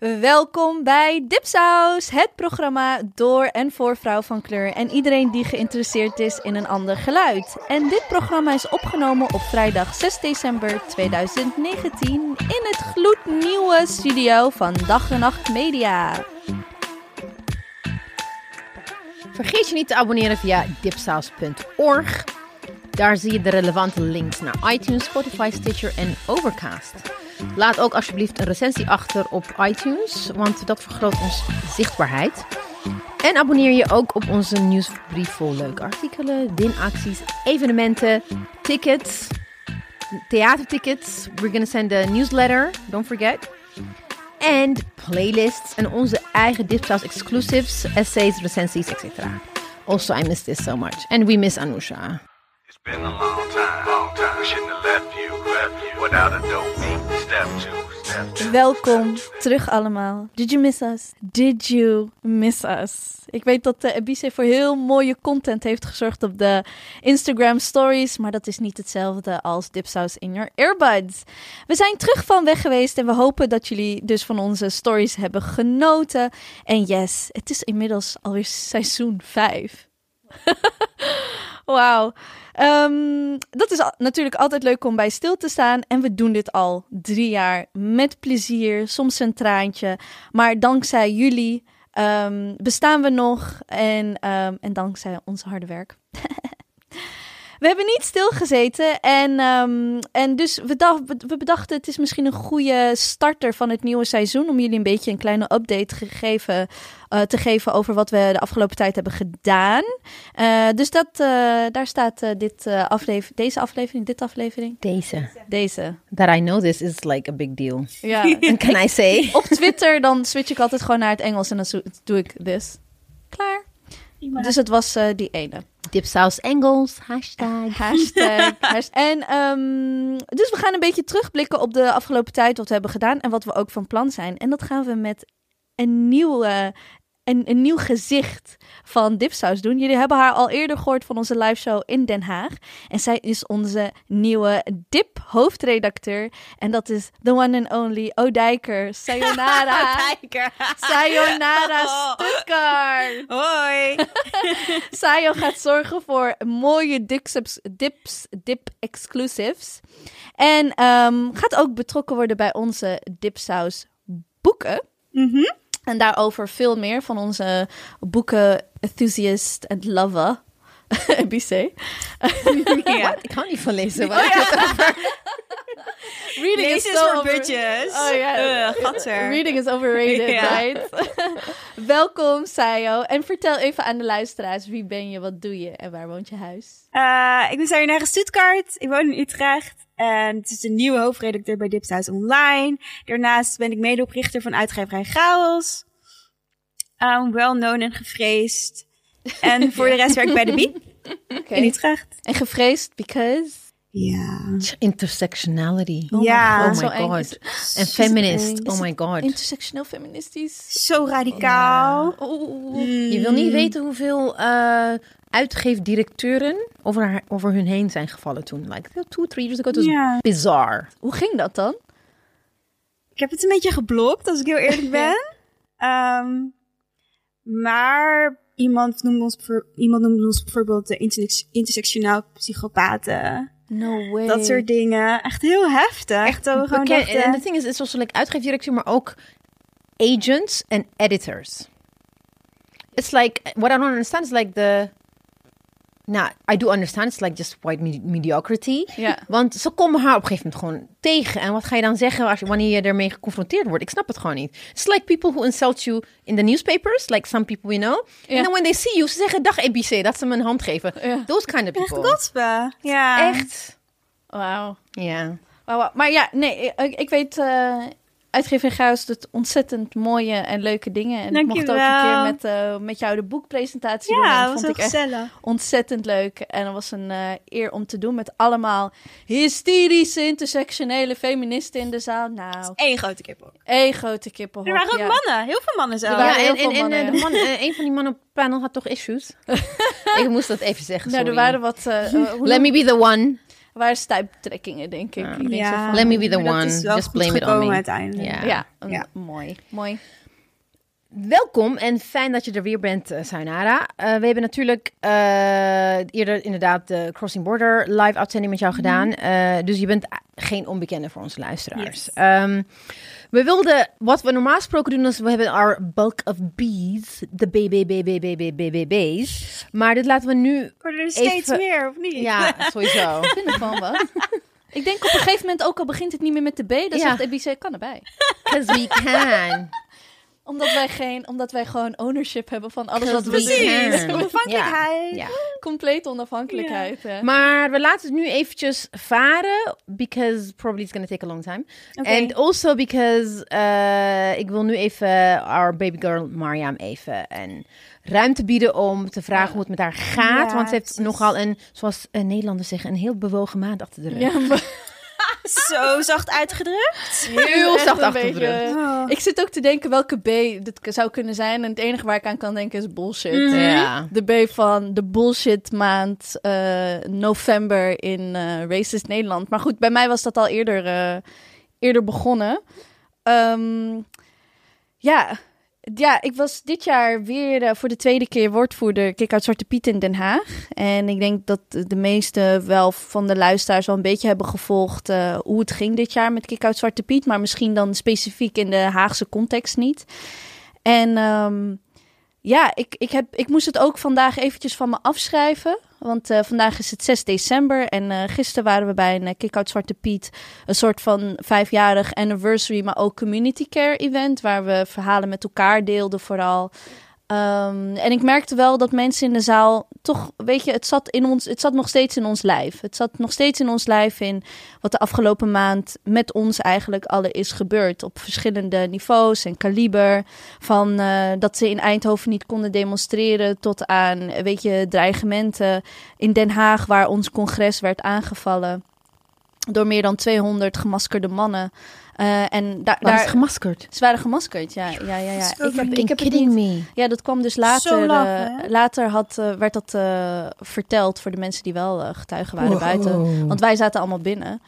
Welkom bij Dipsaus, het programma door en voor vrouw van kleur en iedereen die geïnteresseerd is in een ander geluid. En dit programma is opgenomen op vrijdag 6 december 2019 in het gloednieuwe studio van Dag en Nacht Media. Vergeet je niet te abonneren via dipsaus.org. Daar zie je de relevante links naar iTunes, Spotify, Stitcher en Overcast. Laat ook alsjeblieft een recensie achter op iTunes, want dat vergroot ons zichtbaarheid. En abonneer je ook op onze nieuwsbrief vol leuke artikelen, dinacties, evenementen, tickets, theatertickets. We're gonna send a newsletter, don't forget. En playlists en onze eigen Dipsaus exclusives, essays, recensies, etc. Also, I miss this so much. And we miss Anusha. Been a long time, long time. We shouldn't have left you, left you without a dope. Step two, step two. Welkom terug allemaal. Did you miss us? Did you miss us? Ik weet dat uh, Ebise voor heel mooie content heeft gezorgd op de Instagram stories, maar dat is niet hetzelfde als Dipsaus in your earbuds. We zijn terug van weg geweest en we hopen dat jullie dus van onze stories hebben genoten. En yes, het is inmiddels alweer seizoen 5. Wauw. Ehm, dat is natuurlijk altijd leuk om bij stil te staan. En we doen dit al drie jaar met plezier, soms een traantje. Maar dankzij jullie ehm, bestaan we nog. En, ehm, en dankzij ons harde werk. We hebben niet stilgezeten en, ehm, en dus we, dacht, we bedachten het is misschien een goede starter van het nieuwe seizoen om jullie een beetje een kleine update gegeven, eh, te geven over wat we de afgelopen tijd hebben gedaan. Eh, dus dat, eh, daar staat eh, dit, eh, aflever deze aflevering, dit aflevering, Deze. deze. That I know this is like a big deal. Ja. And can I say? Op Twitter dan switch ik altijd gewoon naar het Engels en dan doe ik this. Klaar. Dus het was eh, die ene. Dipsaus Engels, hashtag. Hashtag. hashtag. En ehm, dus we gaan een beetje terugblikken op de afgelopen tijd, wat we hebben gedaan en wat we ook van plan zijn. En dat gaan we met een nieuwe. Een, een nieuw gezicht van Dipsaus doen. Jullie hebben haar al eerder gehoord van onze live show in Den Haag. En zij is onze nieuwe Dip-hoofdredacteur. En dat is the one and only Odijker. Sayonara. Sayonara Stuttgart. Hoi. Sayo gaat zorgen voor mooie dips, dips, dip exclusives. En ehm, gaat ook betrokken worden bij onze dipsaus boeken. Mhm. En daarover veel meer van onze boeken enthusiast en lover. BC. ja. Ik hou niet van lezen. Oh, maar- Reading is so voor over- bitches. Oh ja. Gadser. Reading is overrated, right? Welkom, Sayo. En vertel even aan de luisteraars, wie ben je, wat doe je en waar woont je huis? Eh, ik ben Sayonara Stuttgart. Ik woon in Utrecht. En het is de nieuwe hoofdredacteur bij Dipsaus Online. Daarnaast ben ik medeoprichter van uitgeverij Chaos. Um, well known en gevreesd. En voor de rest werk ik bij de Bie Oké. in Utrecht. En gevreesd, because... Ja. Intersectionality. Ja. Oh my god. En feminist. Oh my het god. Intersectioneel feministisch. Zo radicaal. Oeh. Je wil niet weten hoeveel eh uitgeefdirecteuren over, haar, over hun heen zijn gevallen toen. Like two, three years ago. Het was bizar. Hoe ging dat dan? Ik heb het een beetje geblokt, als ik heel eerlijk ben. Ehm, maar iemand noemde, ons, iemand noemde ons bijvoorbeeld de intersex- intersectionaal psychopaten. No way. Dat soort dingen. Echt heel heftig. Echt gewoon Bekend- dachten- En de thing is, het is also like uitgeefdirecteur, maar ook agents en editors. It's like, what I don't understand is like the... Nou, I do understand, it's like just white me- mediocrity. Ja. Want ze komen haar op een gegeven moment gewoon tegen. En wat ga je dan zeggen als je, wanneer je ermee geconfronteerd wordt? Ik snap het gewoon niet. It's like people who insult you in the newspapers, like some people we know. Ja. And then when they see you, ze zeggen dag ABC, dat ze me een hand geven. Ja. Those kind of Echt people. godspe. Ja. Echt. Wauw. Ja. Wauw, wauw. Maar ja, nee, ik, ik weet... eh Uitgever Gauws doet ontzettend mooie en leuke dingen. En ik mocht ook een keer met, eh, met jou de boekpresentatie doen. En Ja, dat dat was vond ik echt ontzettend leuk. En dat was een eh, eer om te doen met allemaal hysterische intersectionele feministen in de zaal. Nou, Eén grote kippel. één grote kippenhok. Er waren ook ja. mannen. Heel veel mannen zelf. Er waren Ja, heel en, veel en, en mannen, eh, de man, eh, een van die mannen op het panel had toch issues? ik moest dat even zeggen, Nou, sorry. er waren wat... Let me be the one. Waren stuiptrekkingen, denk ik. Denk zo van- Let me be the one. is wel Just goed blame it on me. uiteindelijk. Ja. ja, mooi, mooi. Welkom en fijn dat je er weer bent, uh, Sayonara. Eh, we hebben natuurlijk eh, eerder inderdaad de Crossing Border live uitzending met jou gedaan. Eh, dus je bent geen onbekende voor onze luisteraars. Yes. Ehm, we wilden, wat we normaal gesproken doen, is we hebben our bulk of bees, de BBBBBBBB's. Maar dit laten we nu, Worden er steeds Even- meer, of niet? ja, sowieso. Ik vind het gewoon wat. Ik denk op een gegeven moment, ook al begint het niet meer met de B, dan Ja. zegt Ebice, kan erbij. Because we can. Omdat wij, geen, omdat wij gewoon ownership hebben van alles wat we Precies. doen. Precies, Ja. onafhankelijkheid. Ja. Complete onafhankelijkheid. hè. Maar we laten het nu eventjes varen, because probably it's going to take a long time. And also because uh, ik wil nu even our baby girl Mariam even een ruimte bieden om te vragen Ja. hoe het met haar gaat. Ja, want ze heeft precies. nogal een, zoals Nederlanders zeggen, een heel bewogen maand achter de rug. Ja, maar Zo zacht uitgedrukt. Heel echt zacht rug. Oh. Ik zit ook te denken welke B dit k- zou kunnen zijn. En het enige waar ik aan kan denken is bullshit. Mhm. Ja. De B van de bullshit maand eh, november in eh Racist Nederland. Maar goed, bij mij was dat al eerder, eh, eerder begonnen. Ehm, ja. Ja, ik was dit jaar weer eh, voor de tweede keer woordvoerder Kik uit Zwarte Piet in Den Haag. En ik denk dat de meeste wel van de luisteraars wel een beetje hebben gevolgd eh, hoe het ging dit jaar met Kik uit Zwarte Piet. Maar misschien dan specifiek in de Haagse context niet. En ehm, ja, ik, ik, heb, ik moest het ook vandaag eventjes van me afschrijven. Want eh, vandaag is het 6 december en eh, gisteren waren we bij een uh, Kick-Out Zwarte Piet. Een soort van vijfjarig anniversary, maar ook community care event. Waar we verhalen met elkaar deelden vooral. Ehm, en ik merkte wel dat mensen in de zaal toch, weet je, het zat, in ons, het zat nog steeds in ons lijf. Het zat nog steeds in ons lijf in wat de afgelopen maand met ons eigenlijk alle is gebeurd. Op verschillende niveaus en kaliber. Van eh, dat ze in Eindhoven niet konden demonstreren tot aan, weet je, dreigementen in Den Haag waar ons congres werd aangevallen. Door meer dan 200 gemaskerde mannen. Eh, en daar, gemaskerd? ze waren gemaskerd, ja. ja, ja, ja. Ik heb, ik heb het kidding niet, me. ja, dat kwam dus later. eh, later had, eh, werd dat eh, verteld voor de mensen die wel getuigen waren Wow. buiten. Want wij zaten allemaal binnen.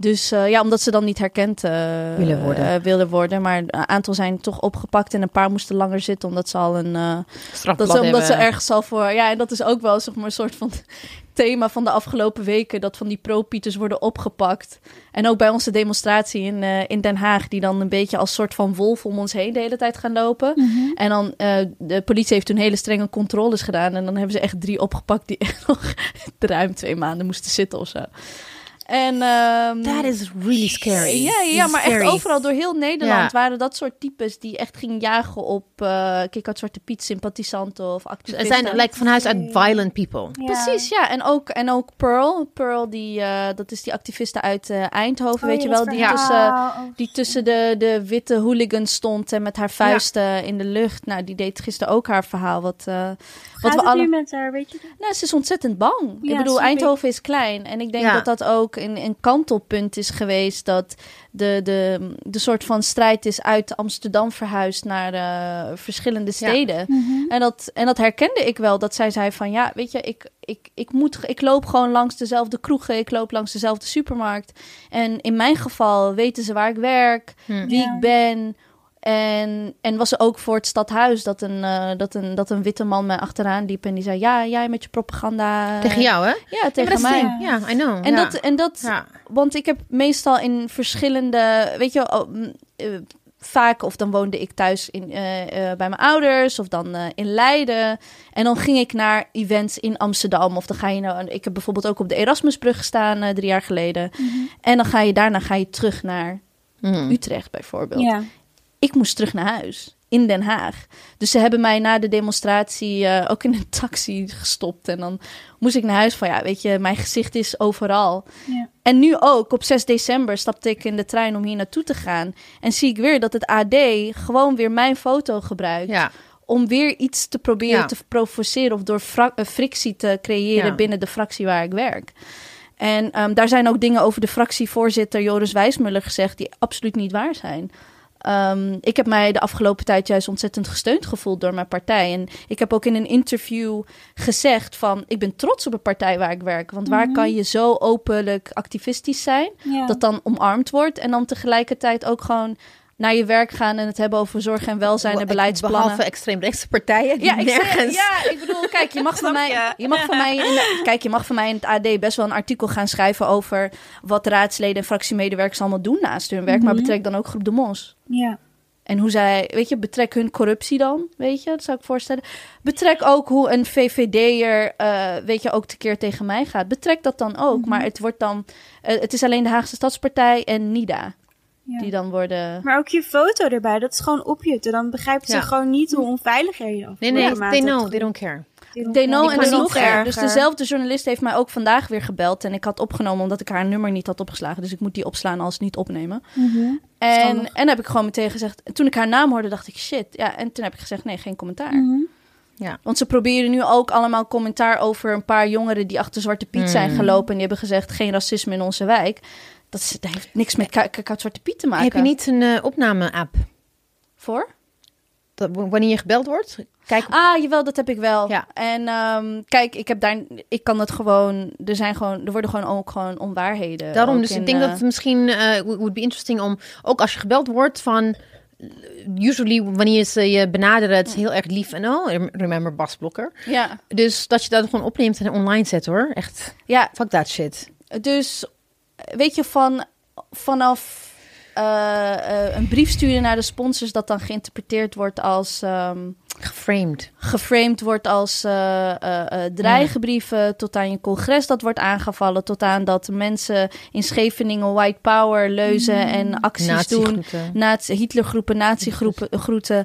Dus eh, ja, omdat ze dan niet herkend eh, Willen worden. eh, wilden worden. Maar een aantal zijn toch opgepakt en een paar moesten langer zitten omdat ze al een. eh, Strafblad dat ze, omdat ze ergens al voor. Ja, en dat is ook wel zeg maar, een soort van thema van de afgelopen weken. Dat van die pro-pieters worden opgepakt. En ook bij onze demonstratie in, eh, in Den Haag. Die dan een beetje als soort van wolf om ons heen de hele tijd gaan lopen. Mhm. En dan, eh, de politie heeft toen hele strenge controles gedaan. En dan hebben ze echt drie opgepakt die echt nog ruim twee maanden moesten zitten of zo. En, ehm, That is really scary. ja, ja, It's maar scary. echt overal door heel Nederland Ja. waren dat soort types die echt gingen jagen op uh, Kik uit Zwarte Piet sympathisanten of Er activisten. zijn like, van huis uit violent people. Ja. Precies, ja. En ook, en ook Pearl. Pearl, die, eh, dat is die activiste uit eh, Eindhoven, Oh, weet je wel. Die verhaal. tussen, Oh, die tussen de, de witte hooligans stond en met haar vuisten in de lucht. Nou, die deed gisteren ook haar verhaal. Wat, eh, wat we het alle... nu met haar, weet je? Nou, ze is ontzettend bang. Ja, ik bedoel, ik. Eindhoven is klein. En ik denk Ja. dat dat ook een, een kantelpunt is geweest. Dat de, de, de soort van strijd is uit Amsterdam verhuisd naar eh, verschillende steden. En, dat, en dat herkende ik wel. Dat zij zei van, ja, weet je, ik, ik, ik, moet, ik loop gewoon langs dezelfde kroegen. Ik loop langs dezelfde supermarkt. En in mijn geval weten ze waar ik werk, Hm. wie Ja. ik ben... En, en was er ook voor het stadhuis dat een, eh, dat, een, dat een witte man mij achteraan liep. En die zei, ja, jij met je propaganda. Tegen jou, hè? Ja, tegen mij. Ja, I know. En, ja. dat, en dat, Ja. want ik heb meestal in verschillende, weet je, wel, oh, mm, eh, vaak of dan woonde ik thuis in, eh, eh, bij mijn ouders of dan eh, in Leiden. En dan ging ik naar events in Amsterdam of dan ga je nou, ik heb bijvoorbeeld ook op de Erasmusbrug gestaan eh, drie jaar geleden. En dan ga je daarna ga je terug naar Mhm. Utrecht bijvoorbeeld Ja. Ik moest terug naar huis in Den Haag. Dus ze hebben mij na de demonstratie eh, ook in een taxi gestopt. En dan moest ik naar huis van, ja, weet je, mijn gezicht is overal. Ja. En nu ook, op 6 december stapte ik in de trein om hier naartoe te gaan. En zie ik weer dat het AD gewoon weer mijn foto gebruikt. Ja. Om weer iets te proberen Ja. te provoceren of door eh, frictie te creëren binnen de fractie waar ik werk. En ehm, daar zijn ook dingen over de fractievoorzitter Joris Wijsmuller gezegd die absoluut niet waar zijn. Ehm, ik heb mij de afgelopen tijd juist ontzettend gesteund gevoeld door mijn partij. En ik heb ook in een interview gezegd van... ik ben trots op de partij waar ik werk. Want waar Mhm. kan je zo openlijk activistisch zijn... Ja. dat dan omarmd wordt... en dan tegelijkertijd ook gewoon naar je werk gaan... en het hebben over zorg en welzijn en beleidsplannen. Behalve extreemrechtse partijen. Ja, ik zeg, ja, ik bedoel, kijk, je mag van mij, je? mag van mij, in de- kijk, je mag van mij in het AD best wel een artikel gaan schrijven over wat raadsleden en fractiemedewerkers allemaal doen naast hun werk, maar Mhm. betrek dan ook groep de Mos. Ja. En hoe zij, weet je, betrek hun corruptie dan, weet je, dat zou ik voorstellen. Betrek ook hoe een VVD'er, eh weet je, ook tekeer tegen mij gaat. Betrek dat dan ook, Mhm. maar het wordt dan, eh, het is alleen de Haagse Stadspartij en NIDA Ja. die dan worden... Maar ook je foto erbij, dat is gewoon opjutten. Dan begrijpen ze Ja. gewoon niet hoe onveilig jij je af Nee, nee, they know, they don't care. They know Ik en erger. Dus dezelfde journalist heeft mij ook vandaag weer gebeld. En ik had opgenomen omdat ik haar nummer niet had opgeslagen. Dus ik moet die opslaan als niet opnemen. Mhm. En, en heb ik gewoon meteen gezegd... Toen ik haar naam hoorde, dacht ik shit. Ja, en toen heb ik gezegd nee, geen commentaar. Mhm. Want ze proberen nu ook allemaal commentaar over een paar jongeren... die achter Zwarte Piet zijn Mm. gelopen. En die hebben gezegd geen racisme in onze wijk. Dat, is, dat heeft niks met Zwarte Piet te maken. Heb je niet een eh, opname-app? Voor? Dat, wanneer je gebeld wordt? Kijk, Ah, jawel, dat heb ik wel. Ja. En ehm, kijk, ik heb daar, ik kan het gewoon. Er zijn gewoon, er worden gewoon ook gewoon onwaarheden. daarom. Dus in, ik denk eh, dat het misschien eh would be interesting om, ook als je gebeld wordt van, usually wanneer ze je benaderen, het is heel erg lief en oh, rem- remember Bas Blokker. Ja, Dus dat je dat gewoon opneemt en online zet hoor. Echt, ja, fuck that shit. dus weet je van vanaf eh, eh, een brief sturen naar de sponsors dat dan geïnterpreteerd wordt als ehm, Geframed. geframed wordt als dreigbrieven, tot aan je congres dat wordt aangevallen, tot aan dat mensen in Scheveningen white power leuzen en acties doen. Nazi Hitlergroepen, natiegroepen groeten.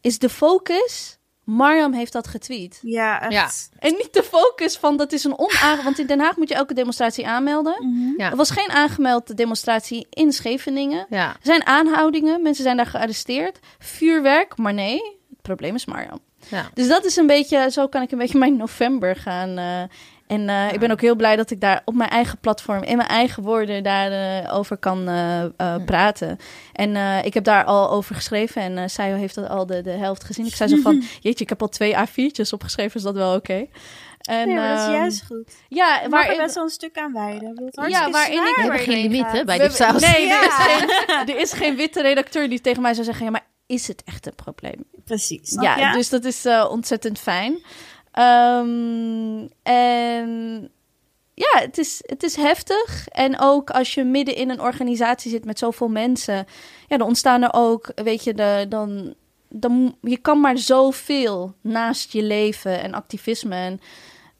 Is de focus? Mariam heeft dat getweet. Ja, echt. Ja. En niet de focus van dat is een onaange... Want in Den Haag moet je elke demonstratie aanmelden. Mhm. Ja. Er was geen aangemelde demonstratie in Scheveningen. Ja. Er zijn aanhoudingen, mensen zijn daar gearresteerd. Vuurwerk, maar nee, het probleem is Mariam. ja. Dus dat is een beetje, zo kan ik een beetje mijn november gaan. eh, en eh, ik ben ook heel blij dat ik daar op mijn eigen platform, in mijn eigen woorden, daarover over kan eh, eh, praten. En eh, ik heb daar al over geschreven en eh Sayo heeft dat al de, de helft gezien. Ik zei zo van, jeetje, ik heb al twee A4'tjes opgeschreven, is dat wel oké? En, Nee, maar dat is ehm, juist goed. Ja, Maar waar er best wel een stuk aan wijden. Ik bedoel, het is Ja, waarin ik- We hebben geen limiet hè, bij dit saus. Nee, er, is geen, er is geen witte redacteur die tegen mij zou zeggen, ja, maar is het echt een probleem? Precies. Ja, dus dat is eh, ontzettend fijn. Ehm, en ja, het is, het is heftig. En ook als je midden in een organisatie zit met zoveel mensen, ja, dan ontstaan er ook, weet je, de, dan, dan, je kan maar zoveel naast je leven en activisme. En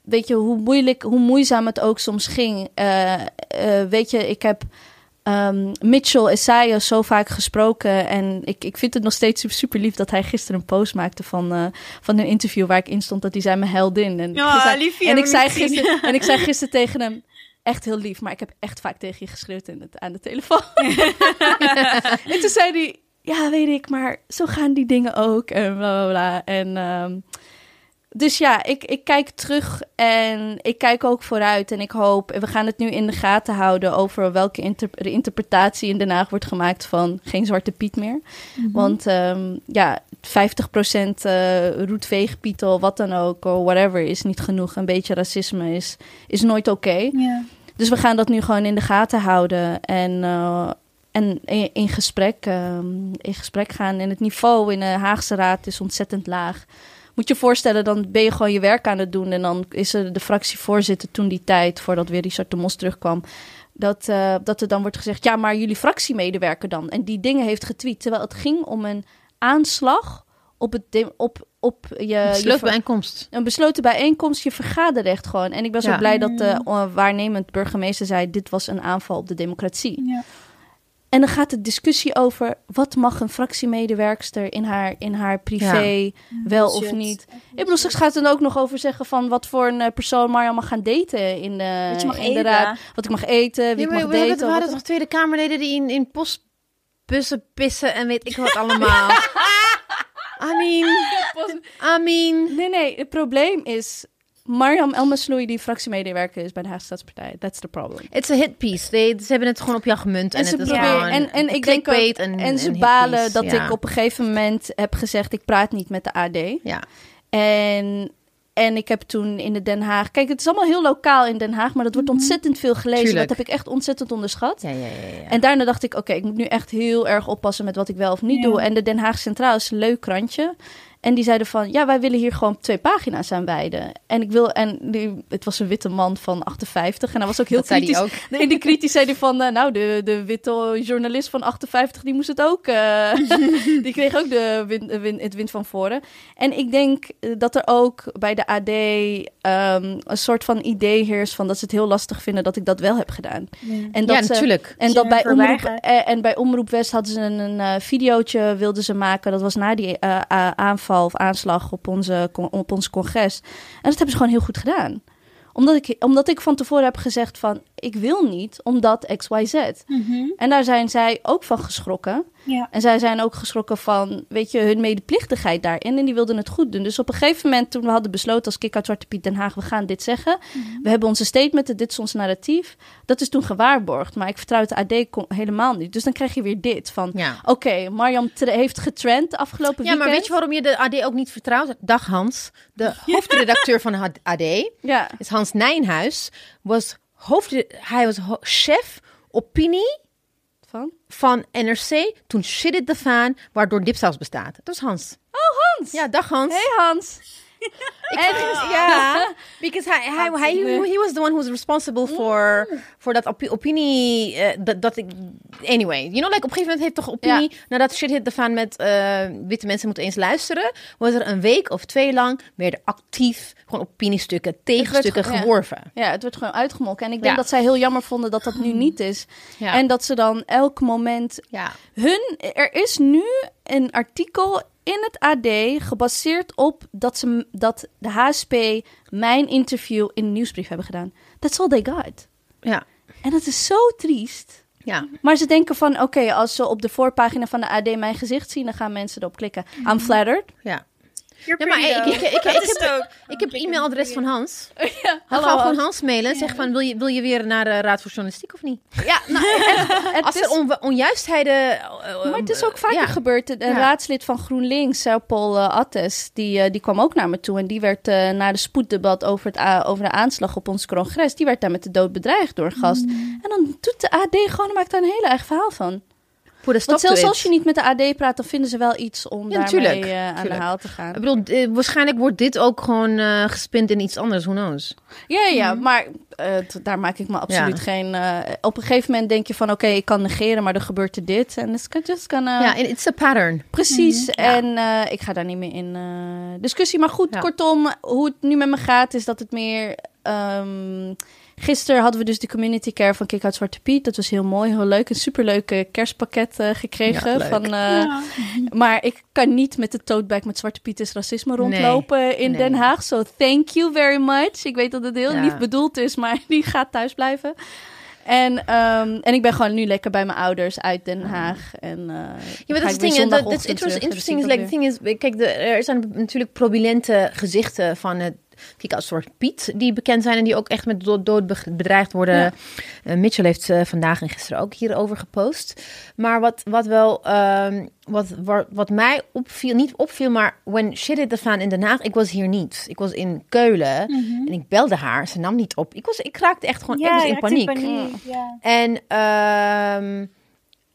weet je, hoe moeilijk, hoe moeizaam het ook soms ging. Eh, eh, weet je, ik heb ehm, Mitchell Esaias zo vaak gesproken. En ik, ik vind het nog steeds super lief dat hij gisteren een post maakte van, eh, van een interview waar ik in stond dat hij zei mijn heldin. En, liefje, en, ik zei gisteren, en ik zei gisteren tegen hem, echt heel lief, maar ik heb echt vaak tegen je geschreeuwd in het, aan de telefoon. en toen zei hij, ja weet ik, maar zo gaan die dingen ook en bla bla bla. En ehm, dus ja, ik, ik kijk terug en ik kijk ook vooruit. En ik hoop, en we gaan het nu in de gaten houden over welke inter- interpretatie in Den Haag wordt gemaakt van geen Zwarte Piet meer. Want ehm, ja, 50% eh roetveegpietel, wat dan ook, of whatever, is niet genoeg. Een beetje racisme is, is nooit oké. Dus we gaan dat nu gewoon in de gaten houden en, eh, en in, in gesprek, ehm, in gesprek gaan. En het niveau in de Haagse Raad is ontzettend laag. Moet je je voorstellen, dan ben je gewoon je werk aan het doen. En dan is er de fractievoorzitter toen die tijd, voordat weer Richard de Mos terugkwam. Dat, eh, dat er dan wordt gezegd, ja, maar jullie fractiemedewerker dan. En die dingen heeft getweet. Terwijl het ging om een aanslag op, het de- op, op je... je ver- Sleutelbijeenkomst. een besloten bijeenkomst, je vergaderrecht gewoon. En ik ben zo Ja. blij dat de uh, waarnemend burgemeester zei... dit was een aanval op de democratie. Ja. En dan gaat de discussie over... wat mag een fractiemedewerkster in haar, in haar privé wel of niet. Ik bedoel, straks gaat het dan ook nog over zeggen... van wat voor een eh, persoon Marjan mag gaan daten in de, Wat je mag in de eten. raad. Wat ik mag eten, wie Ja, ik maar mag we hadden, daten. we hadden toch Tweede Kamerleden die in, in postbussen pissen en weet ik wat allemaal. I mean, I mean. Nee, nee, het probleem is... Mariam Elmasloui die fractiemedewerker is bij de Haagse Stadspartij. That's the problem. It's a hit piece. They, ze hebben het gewoon op jou gemunt. En, En, ze het is gewoon en, en ik denk ook, en, en, ze balen dat ja. ik op een gegeven moment heb gezegd, ik praat niet met de AD. Ja, En, en ik heb toen in de Den Haag... Kijk, het is allemaal heel lokaal in Den Haag, maar dat wordt ontzettend veel gelezen. Tuurlijk. Dat heb ik echt ontzettend onderschat. ja, ja, ja. ja. En daarna dacht ik, oké, ik moet nu echt heel erg oppassen met wat ik wel of niet Ja. doe. En de Den Haag Centraal is een leuk krantje. En die zeiden van, ja, wij willen hier gewoon twee pagina's aan wijden. En ik wil, en die, het was een witte man van 58 en hij was ook heel dat kritisch. ook. In die kritisch zei hij van, eh, nou, de, de witte journalist van 58, die moest het ook. eh, die kreeg ook de win, het wind van voren. En ik denk eh, dat er ook bij de AD ehm, een soort van idee heerst van dat ze het heel lastig vinden dat ik dat wel heb gedaan. En dat ja, ze, natuurlijk. en, Ze dat bij Omroep, en bij Omroep West hadden ze een, een videootje wilden ze maken. Dat was na die eh, a- aanval of aanslag op, onze, op ons congres. En dat hebben ze gewoon heel goed gedaan. Omdat ik, omdat ik van tevoren heb gezegd van... ik wil niet, omdat X, Y, Z. Mhm. En daar zijn zij ook van geschrokken. Ja. En zij zijn ook geschrokken van, weet je, hun medeplichtigheid daarin. En die wilden het goed doen. Dus op een gegeven moment, toen we hadden besloten als Kick uit Zwarte Piet Den Haag, we gaan dit zeggen. We hebben onze statement, dit is ons narratief. Dat is toen gewaarborgd. Maar ik vertrouw het AD helemaal niet. Dus dan krijg je weer dit van, Ja. oké, Marjam tre- heeft getrend de afgelopen Ja, maar weekend. weet je waarom je de AD ook niet vertrouwt? Dag Hans, de hoofdredacteur van de AD, Ja, is Hans Nijnhuis, was hoofd, hij was chef opinie van? van NRC toen shit hit the fan, waardoor Dipsaus bestaat. Dat is Hans. Oh, Hans! Ja, dag Hans. Hey Hans! En, ja, because hij, hij, hij, he was the one who was responsible for, for dat opi- opinie, eh, dat, dat ik, anyway, you know, like op een gegeven moment heeft toch opinie, nadat shit hit the fan met eh, witte mensen moeten eens luisteren, was er een week of twee lang, werden actief gewoon opiniestukken, tegenstukken ge- ja. geworven. Ja, het wordt gewoon uitgemolken. En ik denk Ja. dat zij heel jammer vonden dat dat nu niet is. En dat ze dan elk moment ja. Hun, er is nu een artikel in het AD gebaseerd op dat, ze, dat de HSP mijn interview in de nieuwsbrief hebben gedaan. That's all they got. Ja. En dat is zo triest. Ja. Maar ze denken van, oké, als ze op de voorpagina van de AD mijn gezicht zien, dan gaan mensen erop klikken. I'm flattered. Ja. You're Ja, maar ik, ik, ik, heb, ook. ik heb e-mailadres van Hans. Ja, hallo. ga gewoon Hans mailen en zeg van, wil je, wil je weer naar de Raad voor Journalistiek of niet? Ja, nou, het, Als is, er on, onjuistheden... eh, maar het is ook vaker ja. gebeurd. Een Ja. raadslid van GroenLinks, uh, Paul eh, Attes, die, eh, die kwam ook naar me toe. En die werd eh, na de spoeddebat over, het, over de aanslag op ons congres, die werd daar met de dood bedreigd door een gast. En dan doet de AD gewoon, maakt daar een heel erg verhaal van. Put a stop Want zelfs to als je niet met de AD praat, dan vinden ze wel iets om Ja, daarmee tuurlijk, eh, aan tuurlijk. de haal te gaan. Ik bedoel, eh, waarschijnlijk wordt dit ook gewoon eh gespind in iets anders, who knows? Ja, ja, ja, maar daar maak ik me absoluut Ja. geen... op een gegeven moment denk je van, oké, ik kan negeren, maar er gebeurt er dit. En it's just gonna... ja, and it's a pattern. Precies. ja. En ik ga daar niet meer in discussie. Maar goed, Ja. kortom, hoe het nu met me gaat, is dat het meer. ehm, gisteren hadden we dus de community care van Kick Out Zwarte Piet. Dat was heel mooi, heel leuk. Een superleuke kerstpakket eh, gekregen. Ja, van, eh, Ja. Maar ik kan niet met de tote bag met Zwarte Piet is racisme Nee, rondlopen in nee. Den Haag. So thank you very much. Ik weet dat het heel Ja. lief bedoeld is, maar die gaat thuis blijven. En, ehm, en ik ben gewoon nu lekker bij mijn ouders uit Den Haag. En, uh, Ja, maar dat is het ding. hè, Dat is inter- interesting. Is, like, thing is, kijk, de, er zijn natuurlijk prominente gezichten van het. Kijk, als soort Piet die bekend zijn en die ook echt met dood, dood be- bedreigd worden. Ja. Eh, Mitchell heeft eh, vandaag en gisteren ook hierover gepost. Maar wat, wat wel, ehm, wat, wat, wat mij opviel, niet opviel, maar when shit hit the fan in Den Haag, ik was hier niet. Ik was in Keulen en ik belde haar, ze nam niet op. Ik, was, ik raakte echt gewoon, ik was je in paniek. Ja. En ehm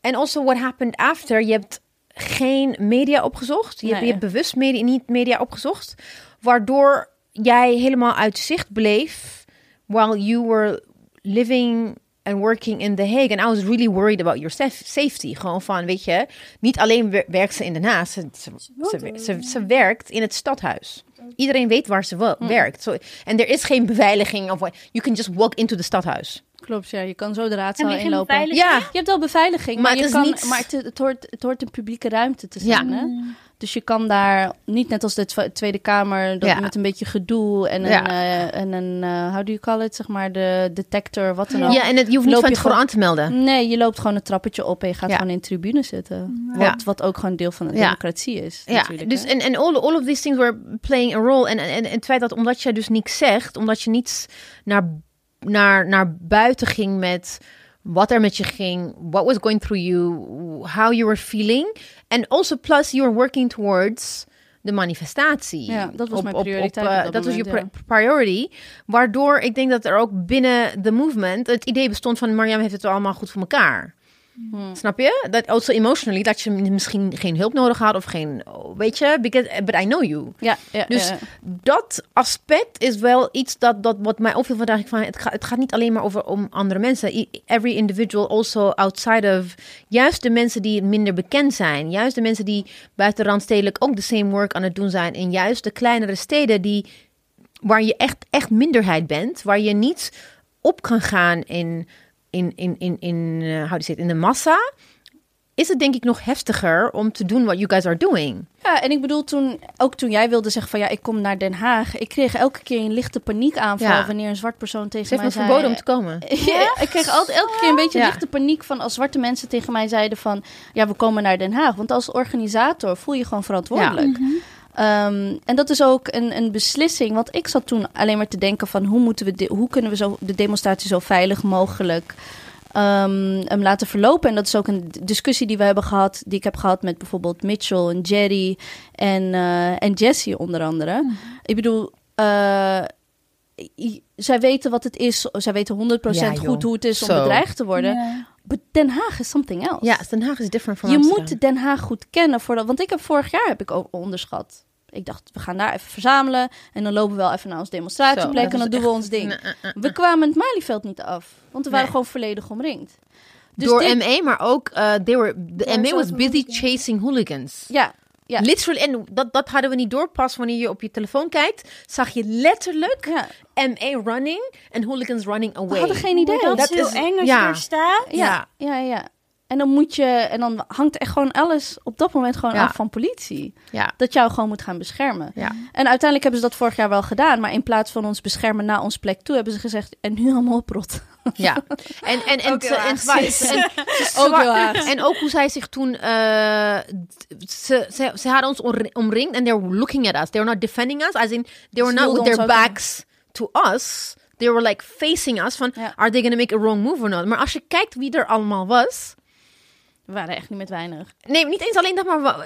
en also what happened after. Je hebt geen media opgezocht. Je, hebt, je hebt bewust media, niet media opgezocht. Waardoor jij helemaal uit zicht bleef. While you were living and working in The Hague. And I was really worried about your saf- safety. Gewoon van, weet je, niet alleen wer- werkt ze in Den Haag. Ze, ze, ze, ze, ze werkt in het stadhuis. Iedereen weet waar ze wo- werkt. So, en er is geen beveiliging of what. You can just walk into the stadhuis. Klopt, ja. Je kan zo de raadzaal inlopen. Ja, Je hebt wel beveiliging, Maar maar, het je is kan, niet- maar het, het, hoort, het hoort een publieke ruimte te Ja. zijn. Hè? Dus je kan daar niet net als de Tweede Kamer dat Ja. met een beetje gedoe en een, Ja. eh, en een eh, how do you call it, zeg maar, de detector, wat dan ook. ja en het, je hoeft niet Loop van je tevoren gewoon- aan te melden. Nee, je loopt gewoon een trappetje op en je gaat Ja. gewoon in de tribune zitten. Ja. Wat, wat ook gewoon deel van de Ja. democratie is. Ja, dus en, en all, all of these things were playing a role. En, en, en het feit dat omdat jij dus niks zegt, omdat je niets naar, naar, naar buiten ging met wat er met je ging, what was going through you, how you were feeling. En also plus you were working towards de manifestatie. Ja, dat was mijn prioriteit eh, op dat dat was je priority. Waardoor ik denk dat er ook binnen de movement het idee bestond van Mariam heeft het allemaal goed voor elkaar. Hmm. Snap je? Dat also emotionally dat je misschien geen hulp nodig had of geen, weet je, because, but I know you. ja, ja, Dus ja. dat aspect is wel iets dat, dat wat mij opviel vandaag. Ik Van, het, gaat, het gaat niet alleen maar over om andere mensen. Every individual also outside of... Juist de mensen die minder bekend zijn. Juist de mensen die buiten randstedelijk ook de same work aan het doen zijn. En juist de kleinere steden die, waar je echt, echt minderheid bent. Waar je niet op kan gaan in, in, in, in, in, eh, how in de massa. Is het denk ik nog heftiger om te doen what you guys are doing. Ja, en ik bedoel, toen, ook toen jij wilde zeggen van ja, ik kom naar Den Haag. Ik kreeg elke keer een lichte paniekaanval Ja. wanneer een zwart persoon tegen Ze heeft mij me zei... verboden om te komen. Ja, ik kreeg altijd elke keer een beetje Ja. lichte paniek van als zwarte mensen tegen mij zeiden van ja, we komen naar Den Haag. Want als organisator voel je gewoon verantwoordelijk. Ehm, en dat is ook een, een beslissing. Want ik zat toen alleen maar te denken van hoe moeten we de, hoe kunnen we zo de demonstratie zo veilig mogelijk ehm, hem laten verlopen. En dat is ook een discussie die we hebben gehad, die ik heb gehad met bijvoorbeeld Mitchell en Jerry en, eh, en Jesse onder andere. Ik bedoel, eh, zij weten wat het is. Zij weten 100% Ja, joh. goed hoe het is om bedreigd te worden. Ja. But Den Haag is something else. Ja, Den Haag is different from je Amsterdam. moet Den Haag goed kennen voordat. Want ik heb vorig jaar heb ik ook onderschat. Ik dacht, we gaan daar even verzamelen. En dan lopen we wel even naar ons demonstratieplek. Zo, en dan doen we ons ding. Eh, eh, We kwamen het Malieveld niet af. Want we waren Nee. gewoon volledig omringd. Dus Door dit- ME, maar ook uh, they were, de ME was busy chasing hooligans. Ja, ja. Literally, en dat, dat hadden we niet door. Pas wanneer je op je telefoon kijkt, zag je letterlijk ja. ME running en hooligans running away. We hadden geen idee. Dat, Dat is heel is- eng als ja. je staat. Ja, ja, ja. En dan moet je, en dan hangt echt gewoon alles op dat moment gewoon Ja. af van politie. Ja. Dat jou gewoon moet gaan beschermen. Ja. En uiteindelijk hebben ze dat vorig jaar wel gedaan. Maar in plaats van ons beschermen naar ons plek toe, hebben ze gezegd: en nu allemaal oprot. Ja, en, en, en, Ook heel en, en, Ook hoe zij zich toen, eh, ze, ze, ze hadden ons omri- omringd en they were looking at us. They were not defending us, as in, they were Ze not with their backs to us. They were like facing us van, Ja. are they gonna make a wrong move or not? Maar als je kijkt wie er allemaal was, We waren echt niet met weinig. Nee, niet eens alleen dat, maar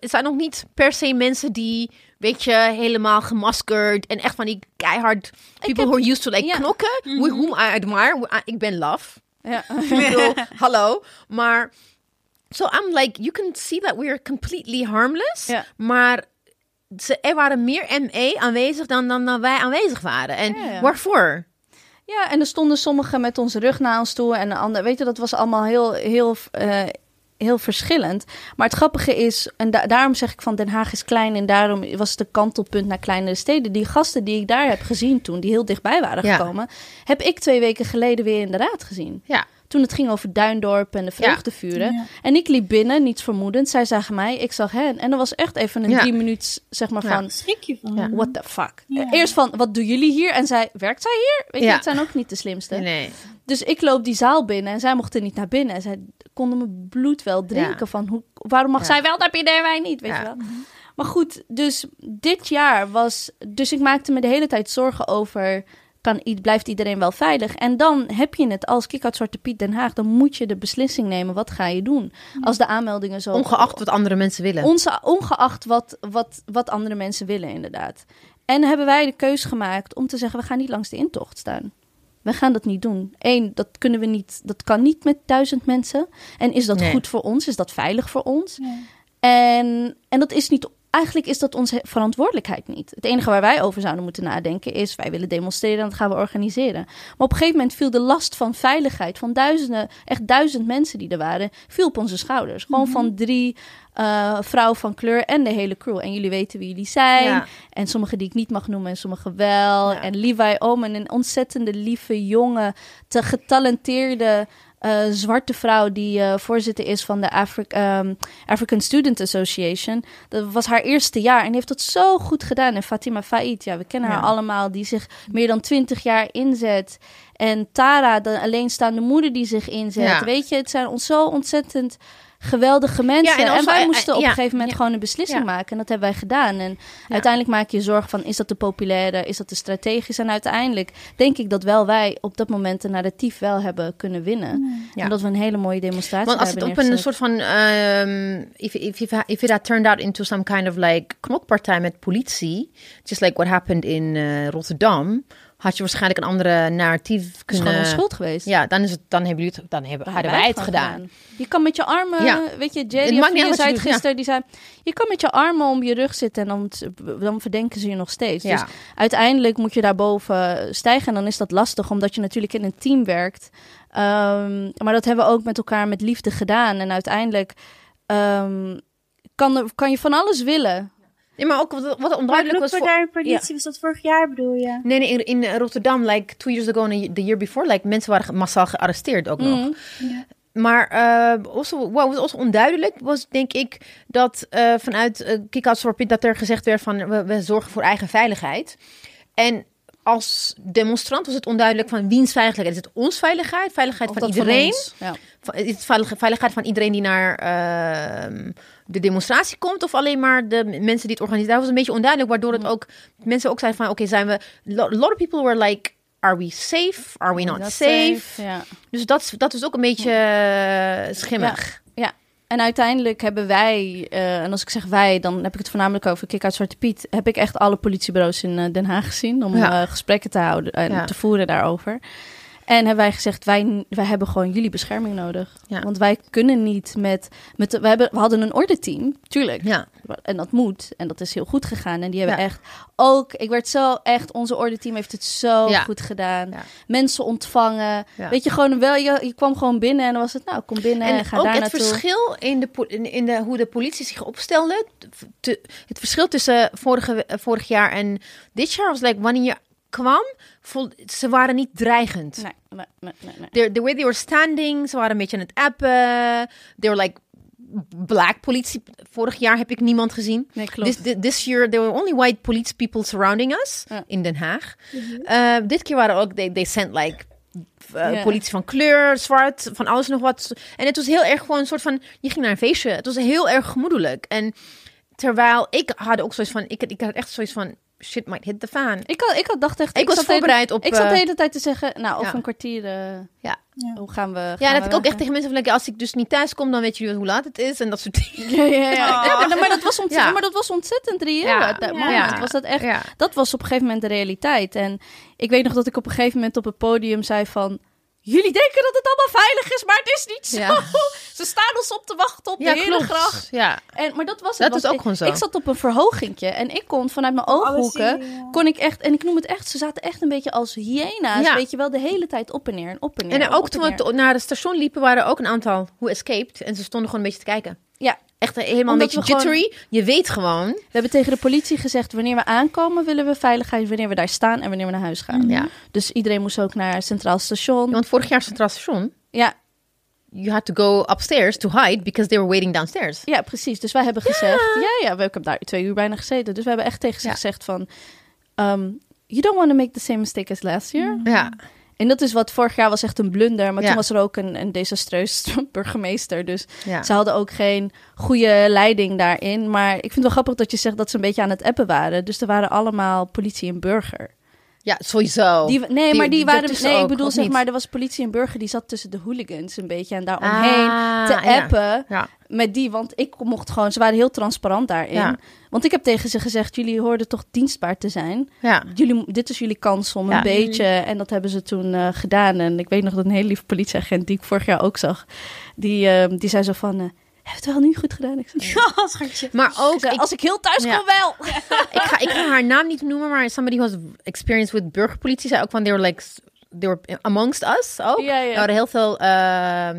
het zijn nog niet per se mensen die, weet je, helemaal gemaskerd en echt van die keihard people heb- who are used to like ja. knokken, with whom I admire. Ik ben love. Ja. Bedoel, hallo. Maar, so I'm like, you can see that we are completely harmless. Ja. Maar ze, er waren meer ME aanwezig dan, dan, dan wij aanwezig waren. En ja. waarvoor? Ja, en er stonden sommigen met onze rug naar ons toe. En de anderen, weet je, dat was allemaal heel, heel, eh, heel verschillend. Maar het grappige is, en da- daarom zeg ik van Den Haag is klein. En daarom was het een kantelpunt naar kleinere steden. Die gasten die ik daar heb gezien toen, die heel dichtbij waren Ja. gekomen, heb ik twee weken geleden weer in de raad gezien. Ja. Toen het ging over Duindorp en de vreugdevuren. Ja. En ik liep binnen, niets vermoedend. Zij zagen mij, ik zag hen. En er was echt even een Ja. drie minuut, zeg maar, Ja. van... Schrik je van. Ja. What the fuck? Ja. Eerst van, wat doen jullie hier? En zij, werkt zij hier? Weet je, Ja. het zijn ook niet de slimste. Nee. Dus ik loop die zaal binnen en zij mochten niet naar binnen. En zij konden mijn bloed wel drinken Ja. van, hoe, waarom mag Ja. zij wel naar binnen en wij niet? Weet Ja. je wel? Maar goed, dus dit jaar was... Dus ik maakte me de hele tijd zorgen over... Blijft iedereen wel veilig? En dan heb je het als Kick uit Zwarte Piet Den Haag. Dan moet je de beslissing nemen. Wat ga je doen? Als de aanmeldingen zo... Ongeacht wat andere mensen willen. Onze, ongeacht wat, wat, wat andere mensen willen, inderdaad. En hebben wij de keus gemaakt om te zeggen: we gaan niet langs de intocht staan. We gaan dat niet doen. Eén, dat kunnen we niet. Dat kan niet met duizend mensen. En is dat Nee. goed voor ons? Is dat veilig voor ons? En, en dat is niet eigenlijk is dat onze verantwoordelijkheid niet. Het enige waar wij over zouden moeten nadenken is: wij willen demonstreren en dat gaan we organiseren. Maar op een gegeven moment viel de last van veiligheid van duizenden, echt duizend mensen die er waren, viel op onze schouders. Gewoon van drie eh, vrouwen van kleur en de hele crew. En jullie weten wie jullie zijn. Ja. En sommige die ik niet mag noemen en sommige wel. Ja. En Levi Omen, een ontzettende lieve, jonge, te getalenteerde eh, zwarte vrouw die eh, voorzitter is van de Afri- ehm, African Student Association. Dat was haar eerste jaar en die heeft dat zo goed gedaan. En Fatima Faid, ja, we kennen haar allemaal, die zich meer dan twintig jaar inzet. En Tara, de alleenstaande moeder die zich inzet. Ja. Weet je, het zijn ons zo ontzettend geweldige mensen. Ja, en wij moesten op een gegeven moment gewoon een beslissing maken. En dat hebben wij gedaan. En uiteindelijk maak je zorgen van, is dat de populaire, is dat de strategische? En uiteindelijk denk ik dat wel wij op dat moment een narratief wel hebben kunnen winnen. Ja. En dat we een hele mooie demonstratie Want als het hebben op een soort van, if, if, if, if it had turned out into some kind of like knokpartij met politie, just like what happened in eh, Rotterdam, had je waarschijnlijk een andere narratief Het is kunnen... gewoon onschuld geweest. Ja, dan, is het, dan hebben jullie het, dan hebben, Dan hadden wij het gedaan. Je kan met je armen, Ja. weet je, Het Jerry maakt niet uit wat zei het ja. gisteren, die zei, je kan met je armen om je rug zitten en dan, dan verdenken ze je nog steeds. Ja. Dus uiteindelijk moet je daarboven stijgen en dan is dat lastig, omdat je natuurlijk in een team werkt. Ehm, maar dat hebben we ook met elkaar met liefde gedaan. En uiteindelijk ehm, kan, er, kan je van alles willen. Nee, maar ook wat, wat onduidelijk was... was Voor, daar in politie, was dat vorig jaar bedoel je? nee, nee, in, in eh, Rotterdam, like two years ago and the year before, like mensen waren massaal gearresteerd ook nog. Mhm. Maar eh also, wat was also onduidelijk was, denk ik, dat eh, vanuit uh, Kick-Out dat er gezegd werd van we, we zorgen voor eigen veiligheid. En als demonstrant was het onduidelijk van wiens veiligheid. Is het ons veiligheid? Veiligheid Of van iedereen? ons, ja. Van- Is het veilig- veiligheid van iedereen die naar ehm, de demonstratie komt? Of alleen maar de mensen die het organiseren? Dat was een beetje onduidelijk, waardoor het ook mensen ook zeiden van oké, zijn we... A lot of people were like, are we safe? Are we not Dat safe? Ja. Dus dat, dat is ook een beetje eh, schimmig. Ja, en uiteindelijk hebben wij, eh, en als ik zeg wij, dan heb ik het voornamelijk over Kick uit Zwarte Piet, heb ik echt alle politiebureaus in eh, Den Haag gezien om Ja. gesprekken te houden en te voeren daarover. En hebben wij gezegd, wij, wij hebben gewoon jullie bescherming nodig. Ja. Want wij kunnen niet met... met de- we, hebben, we hadden een ordenteam, tuurlijk. Ja. En dat moet. En dat is heel goed gegaan. En die hebben Ja. echt ook... Ik werd zo echt... Onze ordenteam heeft het zo Ja. goed gedaan. Mensen ontvangen. Weet je, gewoon wel... Je, je kwam gewoon binnen en dan was het... Nou, kom binnen en, En ga ook daar het naartoe. verschil in, de, in, in de, hoe de politie zich opstelde. te- het verschil tussen vorige, vorig jaar en dit jaar was like, wanneer je kwam, ze waren niet dreigend. Nee, nee, nee, nee. The, the way they were standing, ze waren een beetje aan het appen. They were like black politie. Vorig jaar heb ik niemand gezien. Nee, klopt. This, thi- this year there were only white police people surrounding us Ja. in Den Haag. Eh, dit keer waren ook, they, they sent like eh, politie van kleur, zwart, van alles nog wat. En het was heel erg gewoon een soort van, je ging naar een feestje. Het was heel erg gemoedelijk. En terwijl ik had ook zoiets van, ik, ik had echt zoiets van, shit might hit the fan. Ik had, ik had dacht echt... Ik was zat de hele- voorbereid op, Ik zat de eh, hele tijd te zeggen... Nou, over ja. een kwartier... eh, Ja. Hoe gaan we... Ja, dat we ik ook echt tegen mensen van, like, als ik dus niet thuis kom, dan weet jullie hoe laat het is en dat soort dingen. Ja, ja, ja. Ja, maar, maar dat was ontzettend, Ja. maar dat was ontzettend reëel. Ja. At that Ja. moment Ja. was dat echt... Ja. Dat was op een gegeven moment de realiteit. En ik weet nog dat ik op een gegeven moment op het podium zei van... Jullie denken dat het allemaal veilig is, maar het is niet zo. Ja. Ze staan ons op te wachten op de Herengracht. Ja. En, maar dat was het. Dat is ook ik, gewoon zo. Ik zat op een verhogingje en ik kon vanuit mijn ooghoeken... zien, ja. kon ik echt... En ik noem het echt... Ze zaten echt een beetje als hyena's. Ja. Weet je wel, de hele tijd op en neer en op en neer. En ook en toen we naar het station liepen, waren er ook een aantal who escaped. En ze stonden gewoon een beetje te kijken. Ja, Echt helemaal Omdat een beetje we gewoon- jittery. Je weet gewoon. We hebben tegen de politie gezegd, wanneer we aankomen willen we veiligheid, wanneer we daar staan en wanneer we naar huis gaan. Ja. Dus iedereen moest ook naar Centraal Station. Want vorig jaar Centraal Station, Ja, you had to go upstairs to hide because they were waiting downstairs. ja, precies. Dus wij hebben gezegd, ja, ja, we, ik heb daar twee uur bijna gezeten. Dus we hebben echt tegen ze gezegd van, um, you don't want to make the same mistake as last year. Ja. En dat is wat vorig jaar was echt een blunder, maar Ja. toen was er ook een, een desastreus burgemeester. Dus Ja. ze hadden ook geen goede leiding daarin. Maar ik vind het wel grappig dat je zegt dat ze een beetje aan het appen waren. Dus er waren allemaal politie en burger. Ja, sowieso. Die, nee, Die- maar die die waren. Nee, ik bedoel, zeg niet? maar, er was politie en burger die zat tussen de hooligans een beetje en daaromheen Ah, te appen Ja. met die. Want ik mocht gewoon, ze waren heel transparant daarin. Ja. Want ik heb tegen ze gezegd: jullie hoorden toch dienstbaar te zijn. Ja. Jullie, dit is jullie kans om een beetje. En dat hebben ze toen eh, gedaan. En ik weet nog dat een hele lieve politieagent die ik vorig jaar ook zag, die, eh, die zei zo van. eh, je hebt het wel nu goed gedaan. Ik zei, Oh, schatje. Maar ook, ik, als ik heel thuis Ja. kom wel. ik, ga, ik ga haar naam niet noemen, maar somebody who has experience with burgerpolitie zei ook van, they were like, they were amongst us ook. Ja, ja. Er waren heel veel eh,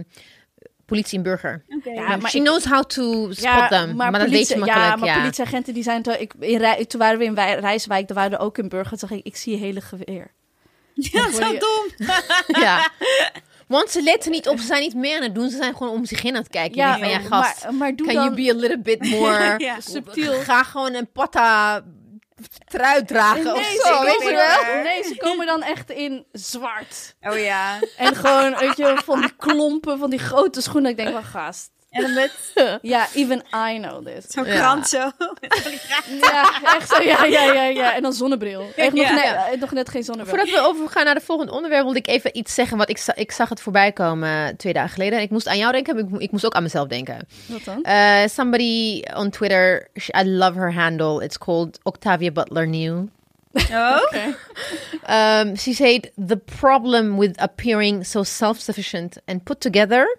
politie en burger. Ja, maar She ik- knows how to spot them. Maar, dat weet politie- je makkelijk, Ja, ja. maar politieagenten die zijn... toch- Ik, in Rij- toen waren we in Wij- Rijswijk, daar waren we ook in Burger. Toen zag ik, ik zie je hele geweer. Ja, zo dom. Ja. Want ze letten niet op, ze zijn niet meer aan het doen. Ze zijn gewoon om zich heen aan het kijken. Ja, van, ja gast, maar, maar doe can dan... you be a little bit more Ja. Subtiel. Ga gewoon een patta trui dragen Nee, of ze zo, weet komen je wel? dan- nee, ze komen dan echt in zwart. Oh ja. En gewoon, weet je, wel, van die klompen, van die grote schoenen. Ik denk van, gast. En dan met Ja, even I know this. zo'n Ja. krant zo. Ja, echt zo, ja, ja, ja, ja. En dan zonnebril. Echt nog, Ja. net, eh, nog net geen zonnebril. Voordat we overgaan naar het volgende onderwerp, wilde ik even iets zeggen. Wat ik, za- ik zag het voorbij komen twee dagen geleden. Ik moest aan jou denken, maar ik, mo- ik moest ook aan mezelf denken. Wat dan? Uh, somebody on Twitter, I love her handle. It's called Octavia Butler New. Oh? Um, she said the problem with appearing so self-sufficient and put together